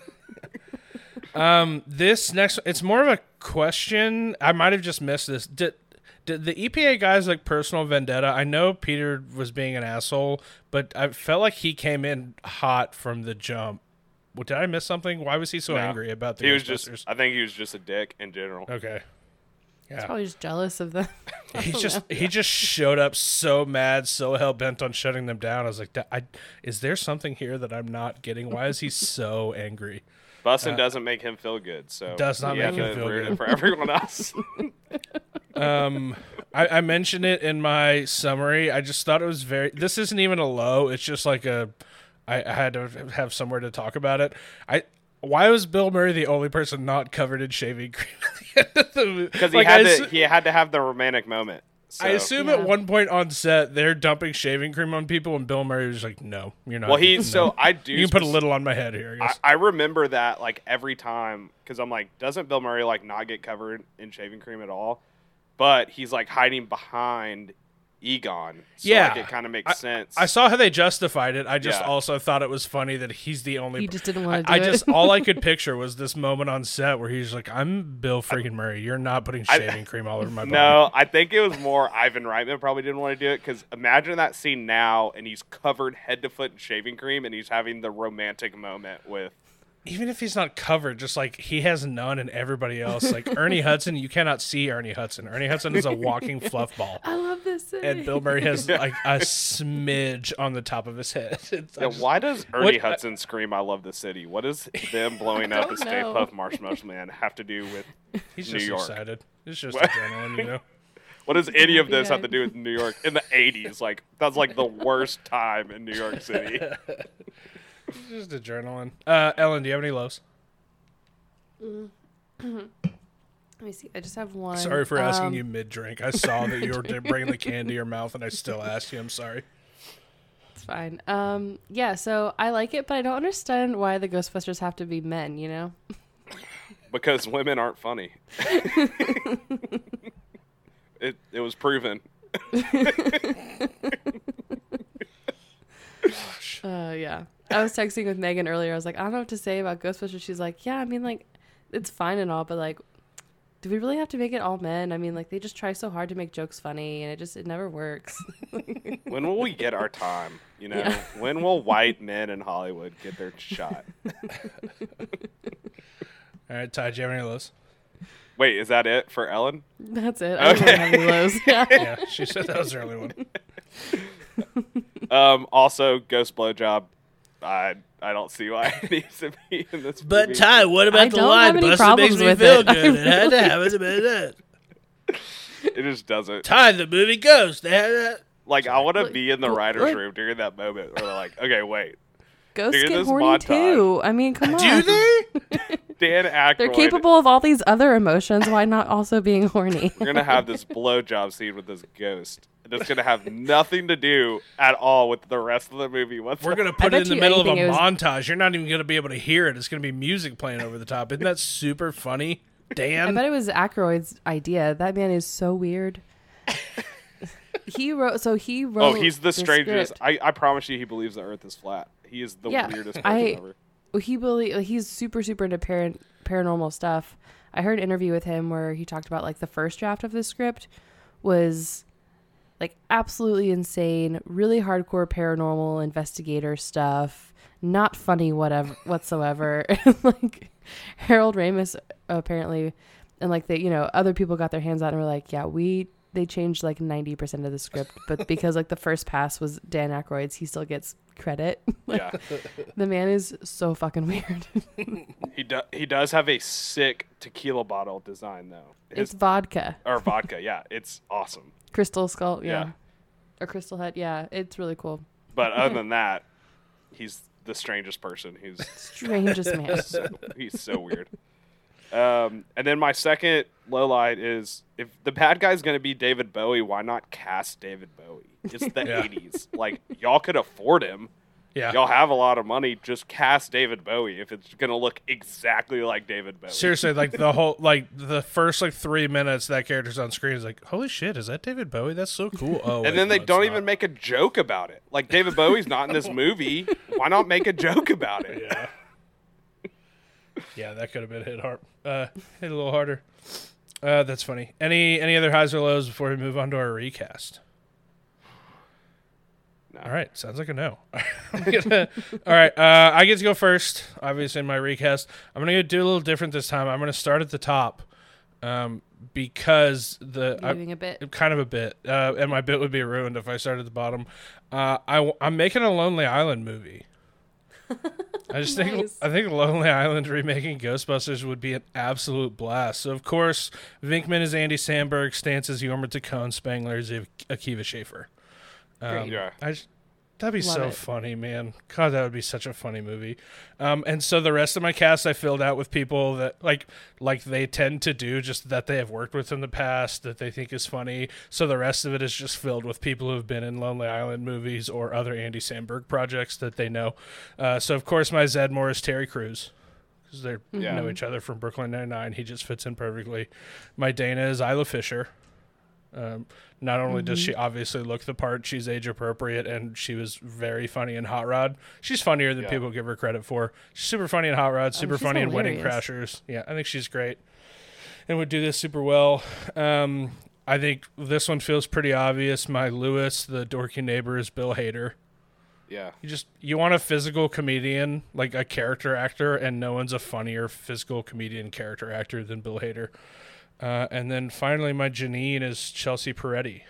Um, this next, it's more of a question. I might have just missed this. Did, did the EPA guys like personal vendetta? I know Peter was being an asshole, but I felt like he came in hot from the jump. Well, did I miss something? Why was he so No. angry about the he was just, I think he was just a dick in general. okay. Yeah, He's Probably just jealous of them. [LAUGHS] he [LAUGHS] just he just showed up so mad, so hell bent on shutting them down. I was like, "Da- I, is there something here that I'm not getting? Why is he [LAUGHS] so angry? Bussin doesn't make him feel good, so Uh, Does not make him feel good. for everyone else. Um, I, I mentioned it in my summary. I just thought it was very. This isn't even a low. It's just like a. I, I had to have somewhere to talk about it. I. Why was Bill Murray the only person not covered in shaving cream at the end of the movie? Because he Like, had I to, he had to have the romantic moment. So. I assume Yeah. at one point on set they're dumping shaving cream on people, and Bill Murray was like, "No, you're not." Well, he no. so I do. You can put a little on my head here. I I. I remember that like every time because I'm like, doesn't Bill Murray like not get covered in shaving cream at all? But he's like hiding behind Egon. So, Yeah. like, it kind of makes sense. I saw how they justified it. I just Yeah. also thought it was funny that he's the only. He just didn't want to do I it. just [LAUGHS] all I could picture was this moment on set where he's like, "I'm Bill freaking Murray. You're not putting I- shaving cream all over my [LAUGHS] body." No, I think it was more Ivan Reitman probably didn't want to do it because imagine that scene now and he's covered head to foot in shaving cream and he's having the romantic moment with. Even if he's not covered, just like he has none and everybody else, like Ernie [LAUGHS] Hudson, you cannot see Ernie Hudson. Ernie Hudson is a walking fluff ball, I love this. City. and Bill Murray has like a smidge on the top of his head. [LAUGHS] It's, Yeah, just- why does Ernie What- Hudson scream "I love the city"? What does them [LAUGHS] blowing up don't a Stay know. Puft Marshmallow Man have to do with? he's New just York. excited. It's just What? adrenaline, you know. What does any of this have to do with New York in the '80s? Like that's like the worst time in New York City. It's just adrenaline. Uh, Ellen, do you have any lows? [CLEARS THROAT] Let me see. I just have one. Sorry for asking Um, you mid drink. I saw that you were [LAUGHS] bringing the can to your mouth, and I still asked you. I'm sorry. It's fine. Um, yeah. So I like it, but I don't understand why the Ghostbusters have to be men. You know. because women aren't funny. [LAUGHS] it it was proven. [LAUGHS] Uh, yeah. I was texting with Megan earlier. I was like, I don't know what to say about Ghostbusters. She's like, Yeah, I mean, like, it's fine and all, but like, do we really have to make it all men? I mean, like, they just try so hard to make jokes funny, and it just it never works. [LAUGHS] When will we get our time? You know, Yeah. when will white men in Hollywood get their shot? [LAUGHS] All right, Ty, do you have any lows? Wait, is that it for Ellen? That's it. I don't have any lows. [LAUGHS] Yeah. Yeah, she said that was the early one. Um, also, Ghost Blowjob. I I don't see why [LAUGHS] it needs to be in this. But movie. Ty, what about I don't have any problems with it. [LAUGHS] It had to have it. [LAUGHS] it just doesn't. Ty, the movie goes. They had that. Like I want to be in the writers' look. room during that moment where they're like, okay, wait, Ghosts During get this horny montage. too. I mean, come on. Do they? Dan Aykroyd. They're capable of all these other emotions. Why not also being horny? We're gonna have this blowjob scene with this ghost. And it's gonna have nothing to do at all with the rest of the movie. What's We're gonna put bet it in the middle of a was- montage. You're not even gonna be able to hear it. It's gonna be music playing over the top. Isn't that super funny, Dan? I bet it was Aykroyd's idea. That man is so weird. [LAUGHS] he wrote. So he oh, wrote. Oh, he's the strangest. I, I promise you, he believes the Earth is flat. He is the Yeah, weirdest person I- ever. He believe he's super super into par- paranormal stuff. I heard an interview with him where he talked about like the first draft of the script was like absolutely insane, really hardcore paranormal investigator stuff, not funny whatever [LAUGHS] whatsoever. [LAUGHS] like Harold Ramis apparently and like the you know other people got their hands out and were like, yeah, we they changed like ninety percent of the script, but [LAUGHS] because like the first pass was Dan Aykroyd's, he still gets credit. [LAUGHS] yeah. the man is so fucking weird. [LAUGHS] He do, he does have a sick tequila bottle design though. it's vodka, or vodka, yeah, it's awesome. crystal skull, yeah, Yeah. or crystal head, yeah. It's really cool. But other than that, he's the strangest person. He's Strangest man. so, he's so weird. Um, and then my second low light is if the bad guy's going to be David Bowie, why not cast David Bowie? It's the [LAUGHS] Yeah. 80s. Like, y'all could afford him. Yeah. Y'all have a lot of money. Just cast David Bowie if it's going to look exactly like David Bowie. Seriously, like the whole like the first like three minutes that character's on screen is like, holy shit, is that David Bowie? That's so cool. [LAUGHS] Oh, wait, And then they no, don't even make a joke about it. Like, David Bowie's not in this [LAUGHS] movie. Why not make a joke about it? Yeah. yeah, that could have been hit hard. Uh, hit a little harder. Uh, that's funny. Any any other highs or lows before we move on to our recast? No. All right, sounds like a no. [LAUGHS] Gonna- all right, uh, I get to go first. Obviously, in my recast, I'm gonna do a little different this time. I'm gonna start at the top, um, because the I, Leaving a bit. kind of a bit, uh, and my bit would be ruined if I started at the bottom. Uh, I, am making a Lonely Island movie. I just think I think Lonely Island remaking Ghostbusters would be an absolute blast. So of course, Venkman is Andy Samberg, Stantz is Jorma Taccone, Spangler is Akiva Schaffer. Um, Yeah. I just, that'd be Love so it. funny, man. God, that would be such a funny movie. Um, and so the rest of my cast I filled out with people that like like they tend to do, just that they have worked with in the past that they think is funny. So the rest of it is just filled with people who have been in Lonely Island movies or other Andy Samberg projects that they know. Uh, so of course my Zeddemore is Terry Crews. Because they Yeah. know each other from Brooklyn Nine Nine, he just fits in perfectly. My Dana is Isla Fisher. Um, not only does she obviously look the part, she's age appropriate, and she was very funny in Hot Rod. She's funnier than Yeah. people give her credit for. She's super funny in Hot Rod, super she's funny in Wedding. Crashers. Yeah, I think she's great, and would do this super well. Um, I think this one feels pretty obvious. My Louis, the dorky neighbor, is Bill Hader. Yeah. You just you want a physical comedian, like a character actor, and no one's a funnier physical comedian character actor than Bill Hader. Uh, and then finally, my Janine is Chelsea Peretti,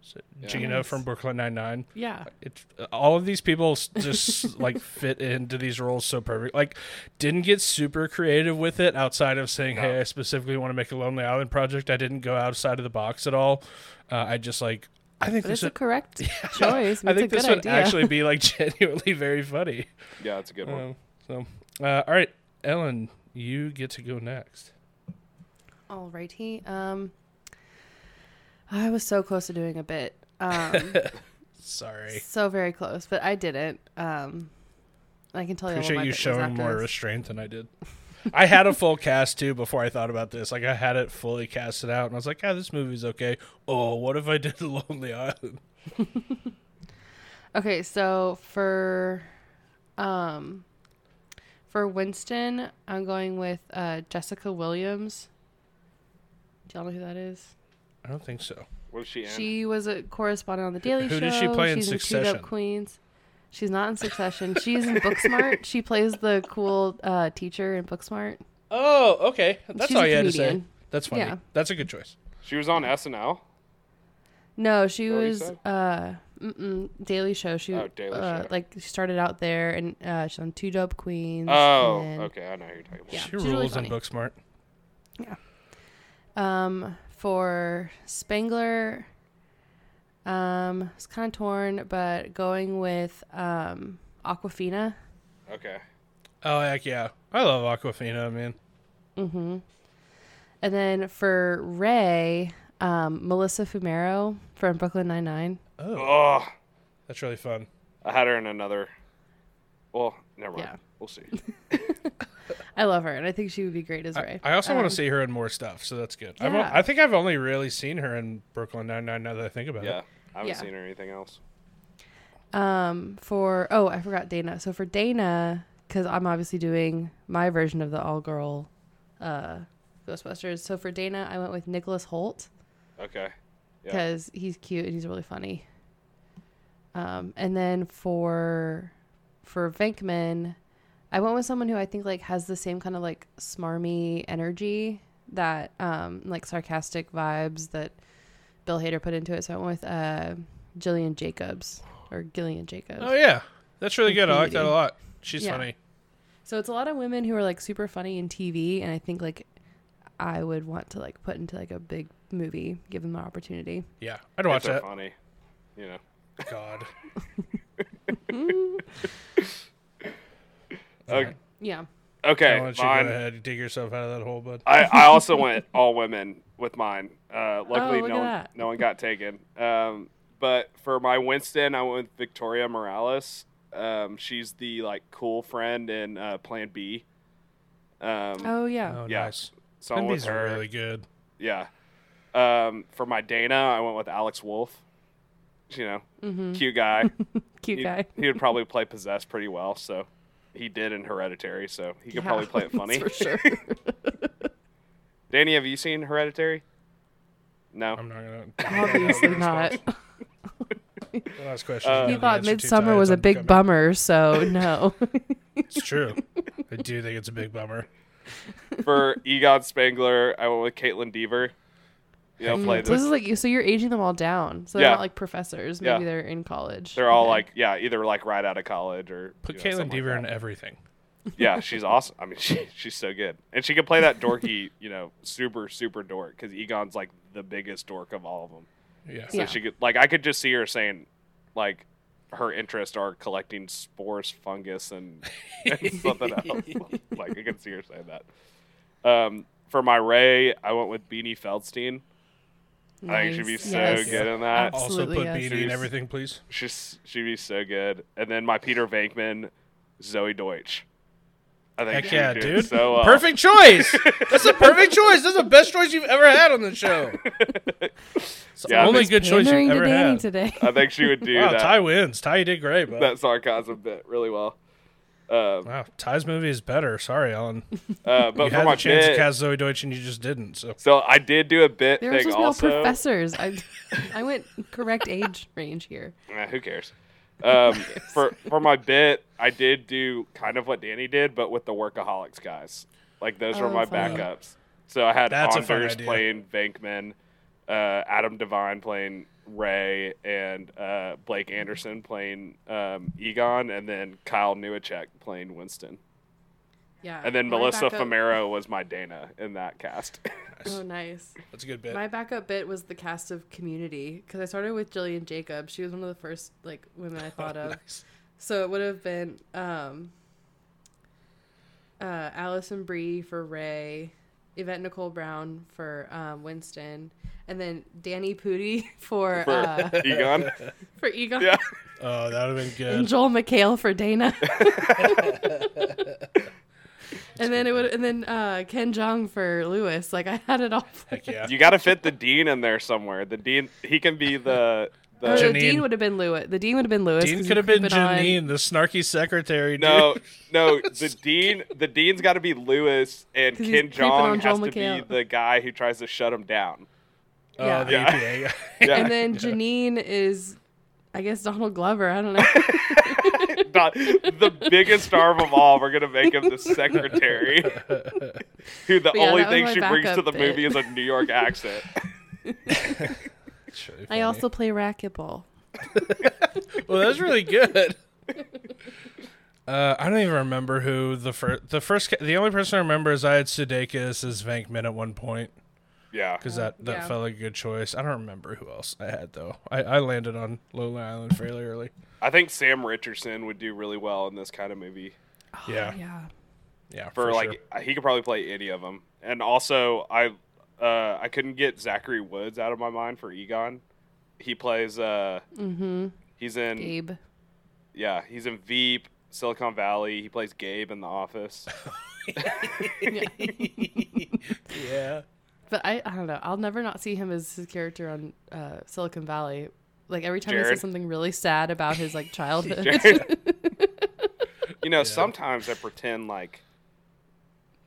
So Gina Nice. from Brooklyn Nine Nine. Yeah. It all of these people just [LAUGHS] like fit into these roles so perfect. Like, didn't get super creative with it outside of saying, "Hey, I specifically want to make a Lonely Island project." I didn't go outside of the box at all. Uh, I just like I think But this it's a would, correct [LAUGHS] choice. I think a this good would idea. actually be like [LAUGHS] genuinely very funny. Yeah, it's a good one. Um, so, uh, all right, Ellen, you get to go next. Alrighty. Um, I was so close to doing a bit. Um, [LAUGHS] Sorry. so very close, but I didn't. Um, I can tell you. Appreciate you showing more this. restraint than I did. I had a full cast too before I thought about this. Like I had it fully casted out, and I was like, "Yeah, this movie's okay." Oh, what if I did [LAUGHS] Lonely Island? Okay, so for um for Winston, I'm going with uh Jessica Williams. Do y'all know who that is? I don't think so. What is she in? She was a correspondent on the Daily Show. Who Show. did she play in She's Two Succession? Dope Queens. She's not in Succession. She's in Booksmart. She plays the cool uh, teacher in Booksmart. Oh, okay. That's She's all a you had to say. comedian. That's funny. Yeah. That's a good choice. She was on SNL. No, she What you was said? uh mm-mm, Daily Show. She Oh, Daily uh, Show. like she started out there and uh, she's on Two Dope Queens. Oh, and, okay. I know who you're talking about. Yeah, she she's really rules in funny. Booksmart. Um, for Spangler, um, it's kind of torn, but going with um Awkwafina. Okay. Oh heck yeah, I love Awkwafina, man. Mm-hmm. And then for Ray, um, Melissa Fumero from Brooklyn Nine Nine. Oh, Oh, that's really fun. I had her in another. Well, never mind. Yeah. We'll see. [LAUGHS] I love her, and I think she would be great as Ray. I also want Um, to see her in more stuff, so that's good. I've Yeah. I think I've only really seen her in Brooklyn Nine Nine. Now that I think about Yeah. it. I haven't Yeah. seen her anything else. Um, for oh, I forgot Dana. So for Dana, because I'm obviously doing my version of the all girl, uh, Ghostbusters. So for Dana, I went with Nicholas Hoult. Okay. Yeah. because he's cute and he's really funny. Um, and then for for Venkman, I went with someone who I think like has the same kind of like smarmy energy that um like sarcastic vibes that Bill Hader put into it. So I went with uh, Jillian Jacobs or Gillian Jacobs. Oh yeah, that's really good. I like that a lot. She's Yeah. funny. So it's a lot of women who are like super funny in TV, and I think like I would want to like put into like a big movie, give them an opportunity. Yeah, I'd watch If they're that. funny. You know. God. [LAUGHS] [LAUGHS] [LAUGHS] Okay. Yeah. Okay. Why don't you mine- go ahead and dig yourself out of that hole, bud? I, I [LAUGHS] also went all women with mine. Uh, luckily, Oh, look no at one, that. no one got taken. Um, but for my Winston, I went with Victoria Moroles. Um, she's the like cool friend in uh, Plan B. Um, Oh yeah. Oh, yeah. nice. so I went with These are her. really good. Yeah. Um, for my Dana, I went with Alex Wolff. You know, Mm-hmm. cute guy. [LAUGHS] Cute he, guy. he would [LAUGHS] probably play possessed pretty well. So he did in Hereditary. So he could Yeah, probably play it [LAUGHS] funny. for sure. [LAUGHS] Danny, have you seen Hereditary? No. I'm not gonna. [LAUGHS] Obviously not. Last question. Uh, He thought Midsommar was a big unbecoming. bummer, so no. It's true. I do think it's a big bummer. For Egon Spangler, I went with Kaitlyn Dever. You know, play so this this. is like you. So you're aging them all down. So they're Yeah. not like professors. Yeah. Maybe they're in college. They're all Okay. like, yeah, either like right out of college or Put you know, Caitlin something like Deaver in that. everything. Yeah, she's awesome. I mean, [LAUGHS] she, she's so good, and she can play that dorky, you know, super super dork because Egon's like the biggest dork of all of them. Yeah. So Yeah. she could like I could just see her saying, like, her interests are collecting spores, fungus, and, [LAUGHS] and something else. [LAUGHS] like I could see her saying that. Um, for my Ray, I went with Beanie Feldstein. I think she'd be Nice. so Yes. good in that. Also put yes. Beanie in everything, please. She's she'd be so good. And then my Peter Venkman, Zoey Deutch. I think Heck she'd yeah, do dude. So well. Perfect choice. That's a perfect [LAUGHS] choice. That's the best choice you've ever had on the show. [LAUGHS] It's the Yeah, I only good choice you've ever Danny had. today. I think she would do Wow, that Ty wins. Ty, you did great, bud. that sarcasm bit really well. Um, Wow, Ty's movie is better. Sorry, Alan. [LAUGHS] uh, You but for had my the chance bit, to cast Zoey Deutch and you just didn't. So so I did do a bit They were thing supposed to also. professors. I, [LAUGHS] I went correct age range here. Eh, who cares? Um, for for my bit, I did do kind of what Danny did, but with the workaholics guys. Like those were Oh, my funny. backups. So I had That's Anders playing Venkman, uh, Adam Devine playing Ray, and uh, Blake Anderson playing um, Egon, and then Kyle Newacheck playing Winston. Yeah. And then Melissa backup- Fumero was my Dana in that cast. [LAUGHS] Oh, nice. that's a good bit. My backup bit was the cast of Community because I started with Jillian Jacobs. She was one of the first like women I [LAUGHS] thought of. Nice. So it would have been um, uh, Alison Brie for Ray, Yvette Nicole Brown for um, Winston, and then Danny Pudi [LAUGHS] for for uh, [LAUGHS] Egon. for Egon, Yeah. Oh, that would have been good. and good. Joel McHale for Dana. [LAUGHS] and then it would, and then uh, Ken Jeong for Louis. Like I had it all. Heck yeah. You got to fit the dean in there somewhere. The dean, he can be the the. Or the dean would have been Louis. The dean would have been Louis. Dean 'cause could have been keep it on- Janine, the snarky secretary. Dude. No, no. The dean, the dean's got to be Louis, and Ken Jeong has Joel to be the guy who tries to shut him down. Yeah. the Yeah. EPA. [LAUGHS] Yeah. And then [LAUGHS] Janine is, I guess Donald Glover. I don't know. [LAUGHS] Not- the biggest star of them all. We're gonna make him the secretary, who the yeah, only thing she brings to the bit. movie is a New York accent. Really I also play racquetball. Well, that's really good. Uh, I don't even remember who the first. The first. The only person I remember is I had Sudeikis as Venkman at one point Yeah, because that that Yeah. felt like a good choice. I don't remember who else I had though. I, I landed on Lonely Island fairly early. I think Sam Richardson would do really well in this kind of movie. Yeah, Yeah. yeah. For, For, like, sure. he could probably play any of them. And also, I uh, I couldn't get Zachary Woods out of my mind for Egon. He plays. Uh, Mm-hmm. he's in. Gabe. Yeah, he's in Veep, Silicon Valley. He plays Gabe in The Office. [LAUGHS] yeah. But I, I don't know. I'll never not see him as his character on uh, Silicon Valley. Like every time he says something really sad about his like childhood. [LAUGHS] You know, sometimes I pretend like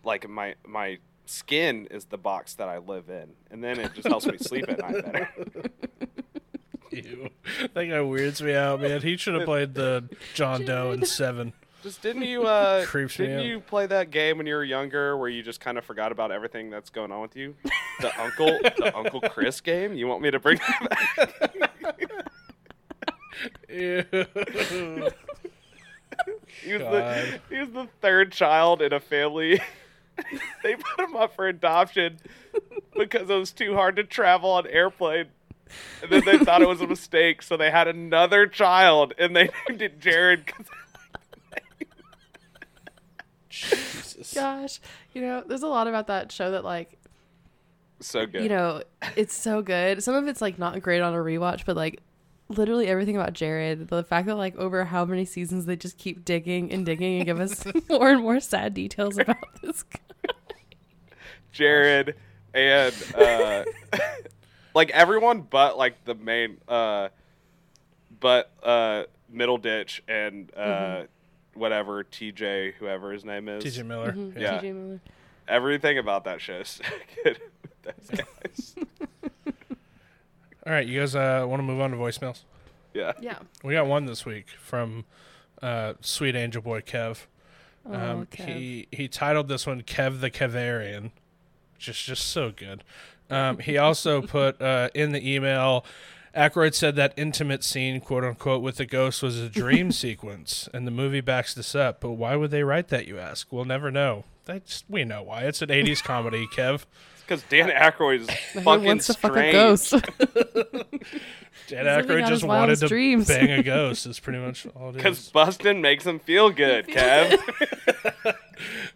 like my my skin is the box that I live in, and then it just helps me sleep at night better. [LAUGHS] Ew. That guy weirds me out, man. He should have played the John Doe in [LAUGHS] Seven. Just didn't you uh [LAUGHS] Creeps me didn't out. you play that game when you were younger where you just kind of forgot about everything that's going on with you? [LAUGHS] The uncle the Uncle Chris game? You want me to bring that back? Ew. [LAUGHS] He was, the, God. he was the third child in a family. they put him up for adoption because it was too hard to travel on airplane. And then they thought it was a mistake, so they had another child and they named it Jared 'cause Jesus. Gosh, you know, there's a lot about that show that like so good. you know, it's so good. Some of it's like not great on a rewatch, but like literally everything about Jared, the fact that like over how many seasons they just keep digging and digging and give us [LAUGHS] more and more sad details about this. guy. Jared and uh [LAUGHS] like everyone but like the main uh but uh Middleditch and uh Mm-hmm. Whatever TJ whoever his name is. TJ Miller. Mhm, Yeah. TJ Miller. Everything about that show is [LAUGHS] good. Those [LAUGHS] guys. All right, you guys uh, want to move on to voicemails? Yeah. Yeah. We got one this week from uh, sweet angel boy Kev. Oh, Um, Kev. he he titled this one Kev the Kevarian, just just so good. Um, he also [LAUGHS] put uh, in the email. Aykroyd said that intimate scene, quote unquote, with the ghost was a dream [LAUGHS] sequence, and the movie backs this up. But why would they write that? You ask. We'll never know. That's we know why. It's an '80s [LAUGHS] comedy, Kev. Because Dan Aykroyd is [LAUGHS] fucking wants to fuck a strange. ghost? Dan living Aykroyd just wanted to dreams. bang a ghost. Is pretty much all it Because is. busting makes him feel good, Kev.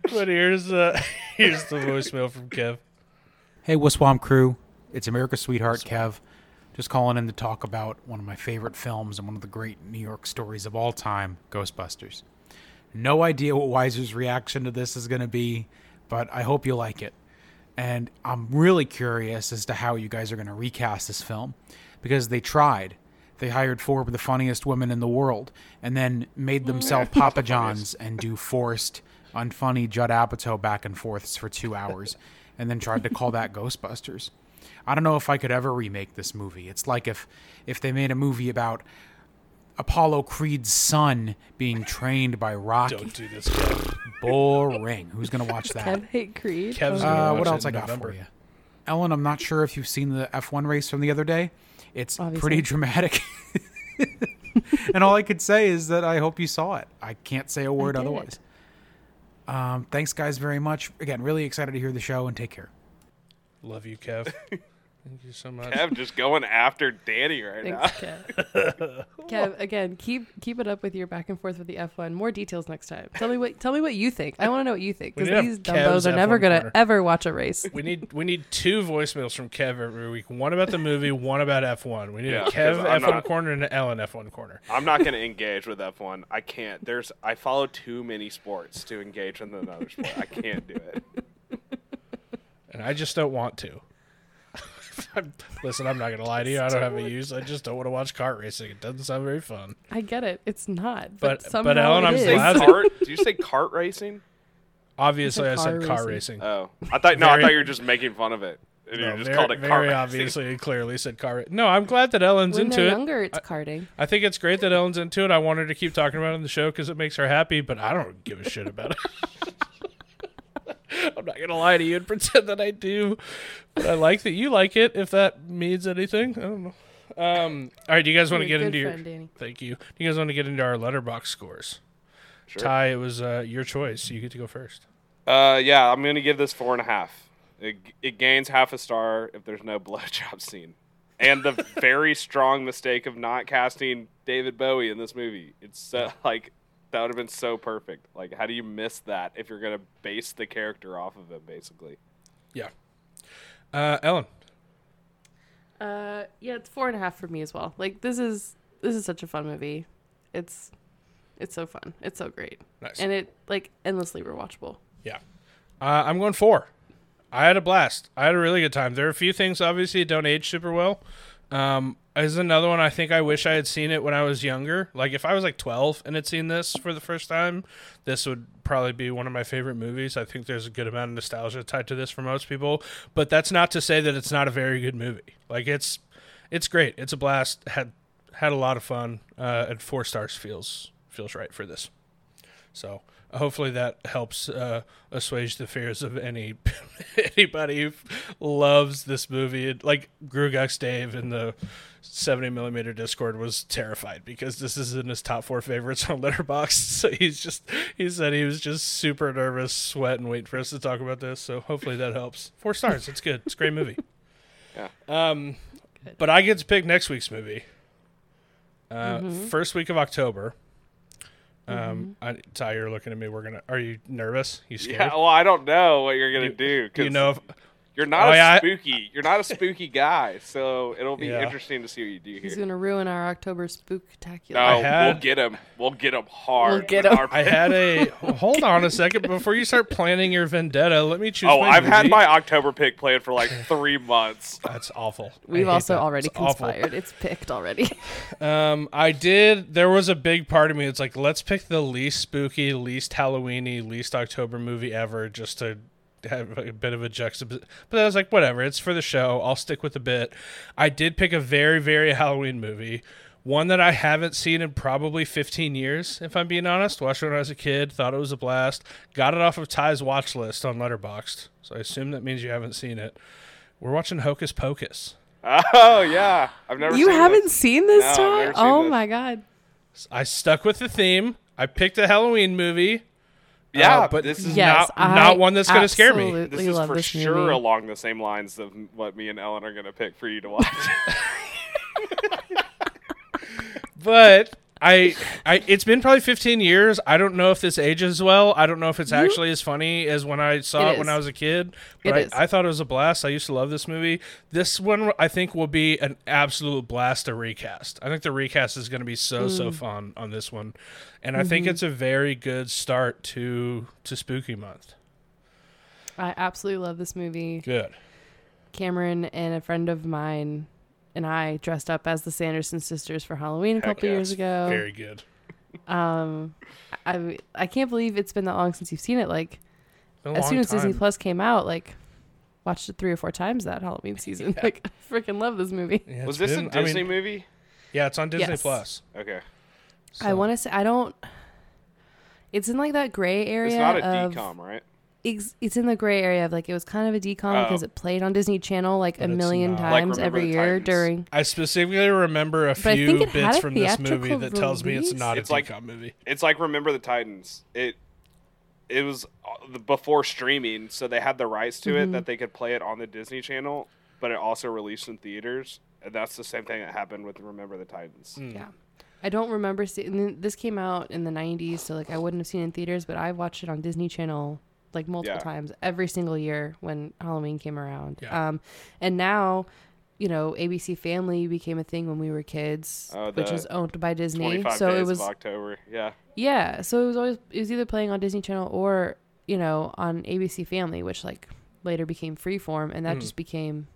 But here's uh, here's the voicemail from Kev. Hey, Waswam crew. It's America's Sweetheart, Kev. Just calling in to talk about one of my favorite films and one of the great New York stories of all time, Ghostbusters. No idea what Weiser's reaction to this is going to be, but I hope you like it. And I'm really curious as to how you guys are going to recast this film because they tried. They hired four of the funniest women in the world and then made them sell [LAUGHS] Papa John's and do forced, unfunny Judd Apatow back and forths for two hours and then tried to call that Ghostbusters. I don't know if I could ever remake this movie. It's like if if they made a movie about Apollo Creed's son being trained by Rocky. Don't do this, Kev. Boring. Who's gonna watch that? Kev hate Creed. Kev's Oh, Uh, what else I got November. for you? Ellen, I'm not sure if you've seen the F1 race from the other day. It's Obviously. pretty dramatic. [LAUGHS] and all I could say is that I hope you saw it. I can't say a word otherwise. Um, thanks, guys, very much. Again, really excited to hear the show and take care. Love you, Kev. [LAUGHS] Thank you so much. Kev just going after Danny right now. Kev. [LAUGHS] Kev, again, keep keep it up with your back and forth with the F1. More details next time. Tell me what tell me what you think. I want to know what you think because these have dumbos are never F1 gonna corner. ever watch a race. We need we need two voicemails from Kev every week. One about the movie, one about F1. We need Yeah, a Kev 'cause I'm F1 not- corner and an Ellen F1 corner. I'm not going to engage with F1. I can't. There's I follow too many sports to engage in another sport. I can't do it. And I just don't want to. I'm- Listen, I'm not gonna lie to you. I don't have a use. I just don't want to watch kart racing. It doesn't sound very fun. I get it. It's not. But- But, but somehow Ellen, it I'm glad- kart? Did you say kart racing? Obviously, I said said car car racing. racing. Oh, I thought no. I thought you were just making fun of it. And No, you just very, called it very kart racing. obviously and clearly said car. Ra- no, I'm glad that Ellen's when into they're it. younger, it's karting. I think it's great that Ellen's into it. I want her to keep talking about it in the show because it makes her happy, but I don't give a shit about it. [LAUGHS] I'm not gonna lie to you and [LAUGHS] pretend that I do, but I like that you like it. If that means anything, I don't know. Um, all right, do you guys want to get into good your? Danny. Thank you. Do you guys want to get into our Letterboxd scores? Sure. Ty, it was uh, your choice. You get to go first. Uh, yeah, I'm gonna give this four and a half. It, it gains half a star if there's no [LAUGHS] blowjob scene, and the very strong mistake of not casting David Bowie in this movie. It's so, like that would have been so perfect. Like, how do you miss that if you're gonna base the character off of him, basically? Yeah. Uh, Ellen. Uh, yeah, it's four and a half for me as well. Like this is this is such a fun movie. It's it's so fun. It's so great, Nice. and it like endlessly rewatchable. Yeah. Uh, I'm going four. I had a blast. I had a really good time. There are a few things obviously that don't age super well. Um, is another one I think I wish I had seen it when I was younger. Like if I was like 12 and had seen this for the first time, this would probably be one of my favorite movies. I think there's a good amount of nostalgia tied to this for most people, but that's not to say that it's not a very good movie. Like it's it's great. It's a blast. Had had a lot of fun. Uh, and four stars feels feels right for this. So hopefully that helps uh, assuage the fears of any [LAUGHS] anybody who loves this movie. Like Grugux Dave in the 70 millimeter Discord was terrified because this is in his top four favorites on Letterboxd. [LAUGHS] So he's just he said he was just super nervous, sweating, waiting for us to talk about this. So hopefully that helps. Four stars. It's good. It's a great movie. [LAUGHS] Yeah. Um, but I get to pick next week's movie. Uh, Mm-hmm. First week of October. Um, I, Ty, you're looking at me. We're gonna. Are you nervous? You scared? Yeah, well, I don't know what you're gonna do. Do you 'cause know? If, you're not Oh, a yeah, I- spooky. You're not a spooky guy, so it'll be Yeah. interesting to see what you do here. He's gonna ruin our October spooktacular. No, I had- we'll get him. We'll get him hard. We'll get with 'em. our I had a. [LAUGHS] hold on a second before you start planning your vendetta. Let me choose. Oh, my I've had my October pick planned for like three months. That's awful. We've also that. already It's awful. conspired. It's picked already. [LAUGHS] Um, I did. There was a big part of me. It's like let's pick the least spooky, least Halloweeny, least October movie ever, just to have a bit of a juxtaposition. But I was like, whatever. It's for the show. I'll stick with the bit. I did pick a very, very Halloween movie. One that I haven't seen in probably 15 years, if I'm being honest. Watched it when I was a kid. Thought it was a blast. Got it off of Ty's watch list on Letterboxd. So I assume that means you haven't seen it. We're watching Hocus Pocus. Oh yeah, I've never. you seen haven't this. seen this No, I've time? seen Oh this. my god. I stuck with the theme. I picked a Halloween movie. Yeah, Uh, but this is Yes, not I not one that's going to scare me. this is for this sure movie. along the same lines of what me and Ellen are gonna pick for you to watch. [LAUGHS] But I, I, it's been probably 15 years. I don't know if this ages well. I don't know if it's actually as funny as when I saw It it, when. I was a kid. But. I, I thought it was a blast. I used to love this movie. This one, I think, will be an absolute blast to recast. I think the recast is going to be so Mm. so fun on this one, and I Mm-hmm. think it's a very good start to to Spooky Month. I absolutely love this movie. Good. Cameron and a friend of mine and I dressed up as the Sanderson sisters for Halloween a Heck couple years ago. Very good. Um, I I can't believe it's been that long since you've seen it. Like as soon as Disney. Plus came out, like watched it three or four times that Halloween [LAUGHS] season. Like I freaking love this movie. Yeah, Was this been- a I Disney mean, movie? Yeah, it's on Disney Yes. Plus. Okay, I want to say I don't. It's in like that gray area it's not a of DCOM, right? Ex- it's in the gray area of like it was kind of a DCOM Oh. because it played on Disney Channel like But a million not. Times Remember every year Titans. during. I specifically remember a But few think it had bits a from this movie theatrical that tells me it's release. not It's a like- DCOM movie. It's like Remember the Titans. It it was uh, before streaming, so they had the rights to Mm-hmm. it that they could play it on the Disney Channel, but it also released in theaters. And that's the same thing that happened with Remember the Titans. Hmm. Yeah. I don't remember seeing this came out in the 90s, so like I wouldn't have seen it in theaters, but I watched it on Disney Channel like multiple Yeah. times every single year when Halloween came around. Yeah. Um, and now, you know, ABC Family became a thing when we were kids, Oh, which is owned by Disney. So days it was of October. Yeah. yeah, so it was always it was either playing on Disney Channel or you know on ABC Family, which like later became Freeform, and that Hmm. just became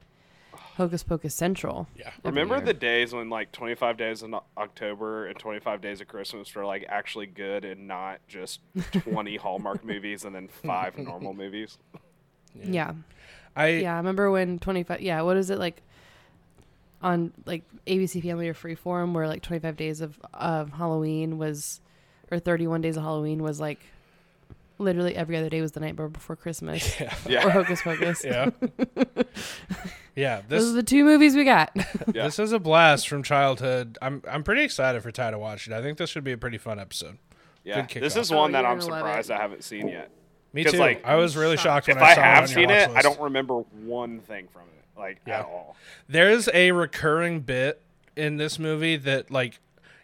Hocus Pocus Central. Yeah. Remember year. the days when like 25 days in October and 25 days of Christmas were like actually good and not just [LAUGHS] 20 Hallmark movies and then five normal movies? Yeah. I Yeah, I remember when 25 Yeah, what is it like on like ABC Family or Freeform where like 25 days of of Halloween was or 31 days of Halloween was like literally every other day was the night before Christmas [LAUGHS] yeah. or Yeah. Hocus Pocus. Yeah. [LAUGHS] yeah, Those are the two movies we got. [LAUGHS] Yeah. this is a blast from childhood. I'm I'm pretty excited for Ty to watch it. I think this should be a pretty fun episode. Yeah. This is one Oh, that I'm surprised. I haven't seen yet. Me too. like, I was really shocked when If I I have it seen it, watch I don't remember one thing from it, like Yeah. at all. There's a recurring bit in this movie that like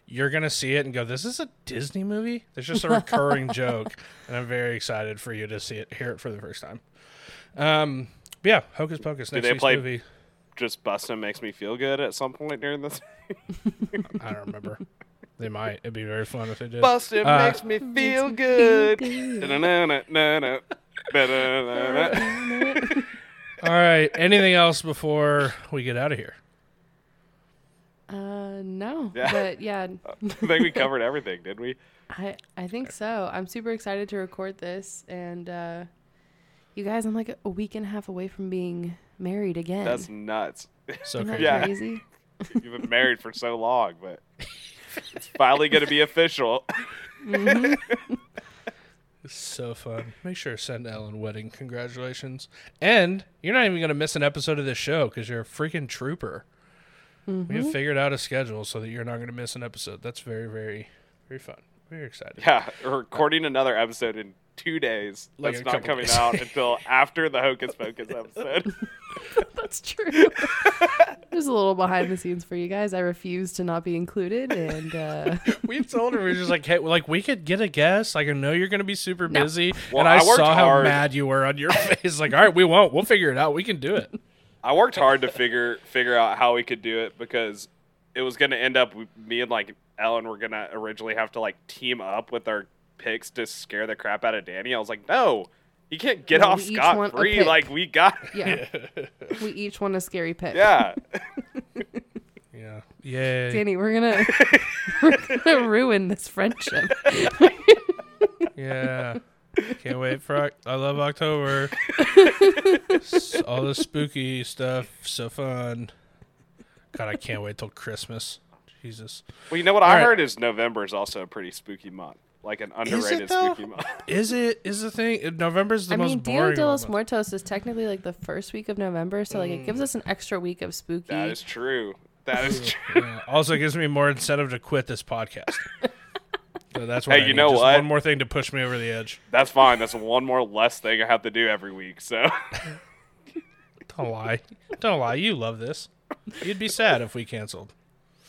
you're gonna see it and go, "This is a Disney movie." There's just a recurring [LAUGHS] joke, and I'm very excited for you to see it, hear it for the first time. Um, but yeah, Hocus Pocus. Do they play- movie. Just busting makes me feel good at some point during this. [LAUGHS] I don't remember. they might. It'd be very fun if they did. Busting Uh, makes me feel good. [LAUGHS] All right. Anything else before we get out of here? Uh no. Yeah. But yeah, [LAUGHS] I think we covered everything, did we? I I think so. I'm super excited to record this and uh you guys I'm like a week and a half away from being married again. That's nuts. So that crazy. Yeah. crazy? You've been married for so long, but it's [LAUGHS] finally going to be official. It's mm-hmm. [LAUGHS] so fun. Make sure to send Ellen wedding congratulations. And you're not even going to miss an episode of this show because you're a freaking trooper. We have mm-hmm. figured out a schedule so that you're not going to miss an episode. That's very, very, very fun. Very excited. Yeah, we're recording another episode in two days. Like That's not coming days. out [LAUGHS] until after the Hocus Pocus episode. [LAUGHS] That's true. [LAUGHS] There's a little behind the scenes for you guys. I refuse to not be included, and uh, We've told her we're just like, hey, like we could get a guest. Like I know you're going to be super No. busy, Well, and I, I worked saw how mad you were on your face. Like, all right, we won't. We'll figure it out. We can do it. I worked hard to figure figure out how we could do it because it was going to end up me and like Ellen were going to originally have to like team up with our picks to scare the crap out of Danny. I was like, no, you can't get No, off we each scot want a free. pick. Like we got, [LAUGHS] yeah, we each want a scary pick. yeah. [LAUGHS] Yeah. Yay. Danny, we're gonna [LAUGHS] we're gonna ruin this friendship. Yeah. Can't wait for I love October. All the spooky stuff, so fun. God, I can't wait till Christmas. Jesus. Well, you know what All I right. heard is November is also a pretty spooky month, like an underrated though? spooky month. [LAUGHS] Is it is the thing November's the I most mean, Dia de los. Muertos is technically like the first week of November, so like it Mm. gives us an extra week of spooky. That is true. That is true. Yeah. Also gives me more incentive to quit this podcast. [LAUGHS] So that's what Hey, I you need. know Just what? One more thing to push me over the edge. That's fine. That's one more less thing I have to do every week. So [LAUGHS] Don't lie. Don't lie. You love this. You'd be sad if we canceled.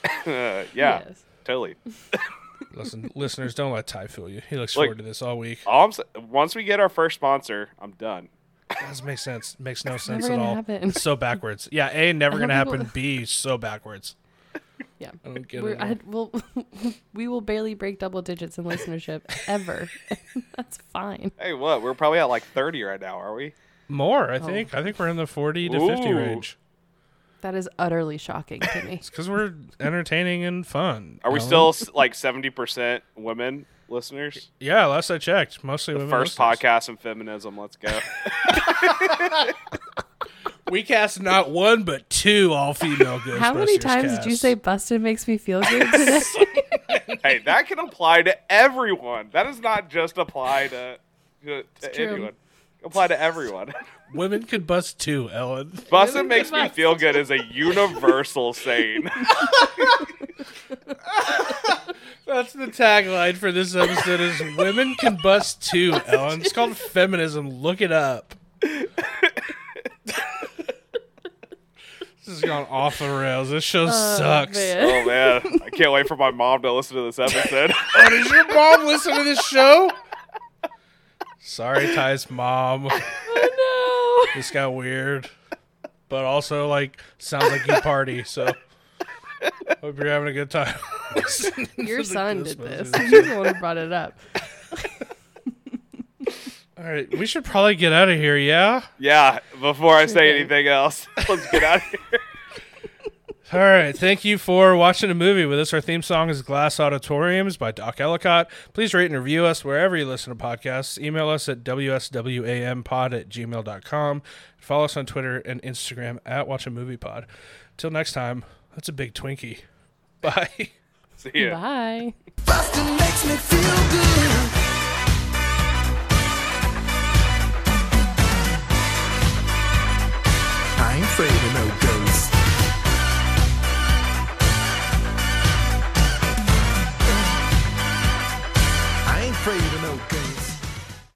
uh, yeah, Yes. totally. Listen, [LAUGHS] listeners, don't let Ty fool you. He looks Look- forward to this all week. All I'm, s- once we get our first sponsor, I'm done. doesn't make sense. Makes no sense never at all. happen. So backwards. Yeah, A, [LAUGHS] never gonna know people- happen. B, so backwards. Yeah. I don't get We're, it. I, we'll, [LAUGHS] we will barely break double digits in listenership ever. That's fine. Hey, what? We're probably at like 30 right now, are we? More, I Oh. think. I think we're in the 40 to 50 range. That is utterly shocking to me. [LAUGHS] It's because we're entertaining and fun. Are we Ellen. still s- like 70% women listeners? Yeah, last I checked, mostly The women. first listeners. podcast in feminism. Let's go. [LAUGHS] We cast not one but two all female Ghostbusters. [LAUGHS] How many times did you casts. say Busted makes me feel good today? hey, that can apply to everyone. That does not just apply to, to, to true. anyone. Apply to everyone. Women could bust too, Ellen. Bustin' makes me bust. feel good is a universal saying. [LAUGHS] That's the tagline for this episode: is "Women can bust too." Ellen, it's called feminism. Look it up. this has gone off the rails. This show oh, sucks. man. oh man, I can't wait for my mom to listen to this episode. Oh, does your mom listen to this show? Sorry, Ty's mom. [LAUGHS] Oh no. This got weird, but also like sounds like you party. So hope you're having a good time. [LAUGHS] Your to the son did this. He's the one who brought it up. All right, we should probably get out of here. Yeah. yeah, before I say anything else, [LAUGHS] let's get out of here. All right. Thank you for watching a movie with us. Our theme song is Glass Auditoriums by Doc Ellicott. Please rate and review us wherever you listen to podcasts. Email us at wswampod at gmail.com. Follow us on Twitter and Instagram at Watch a Movie Pod. Till next time, that's a big Twinkie. [LAUGHS] Bye. See ya. Bye. I ain't afraid of no.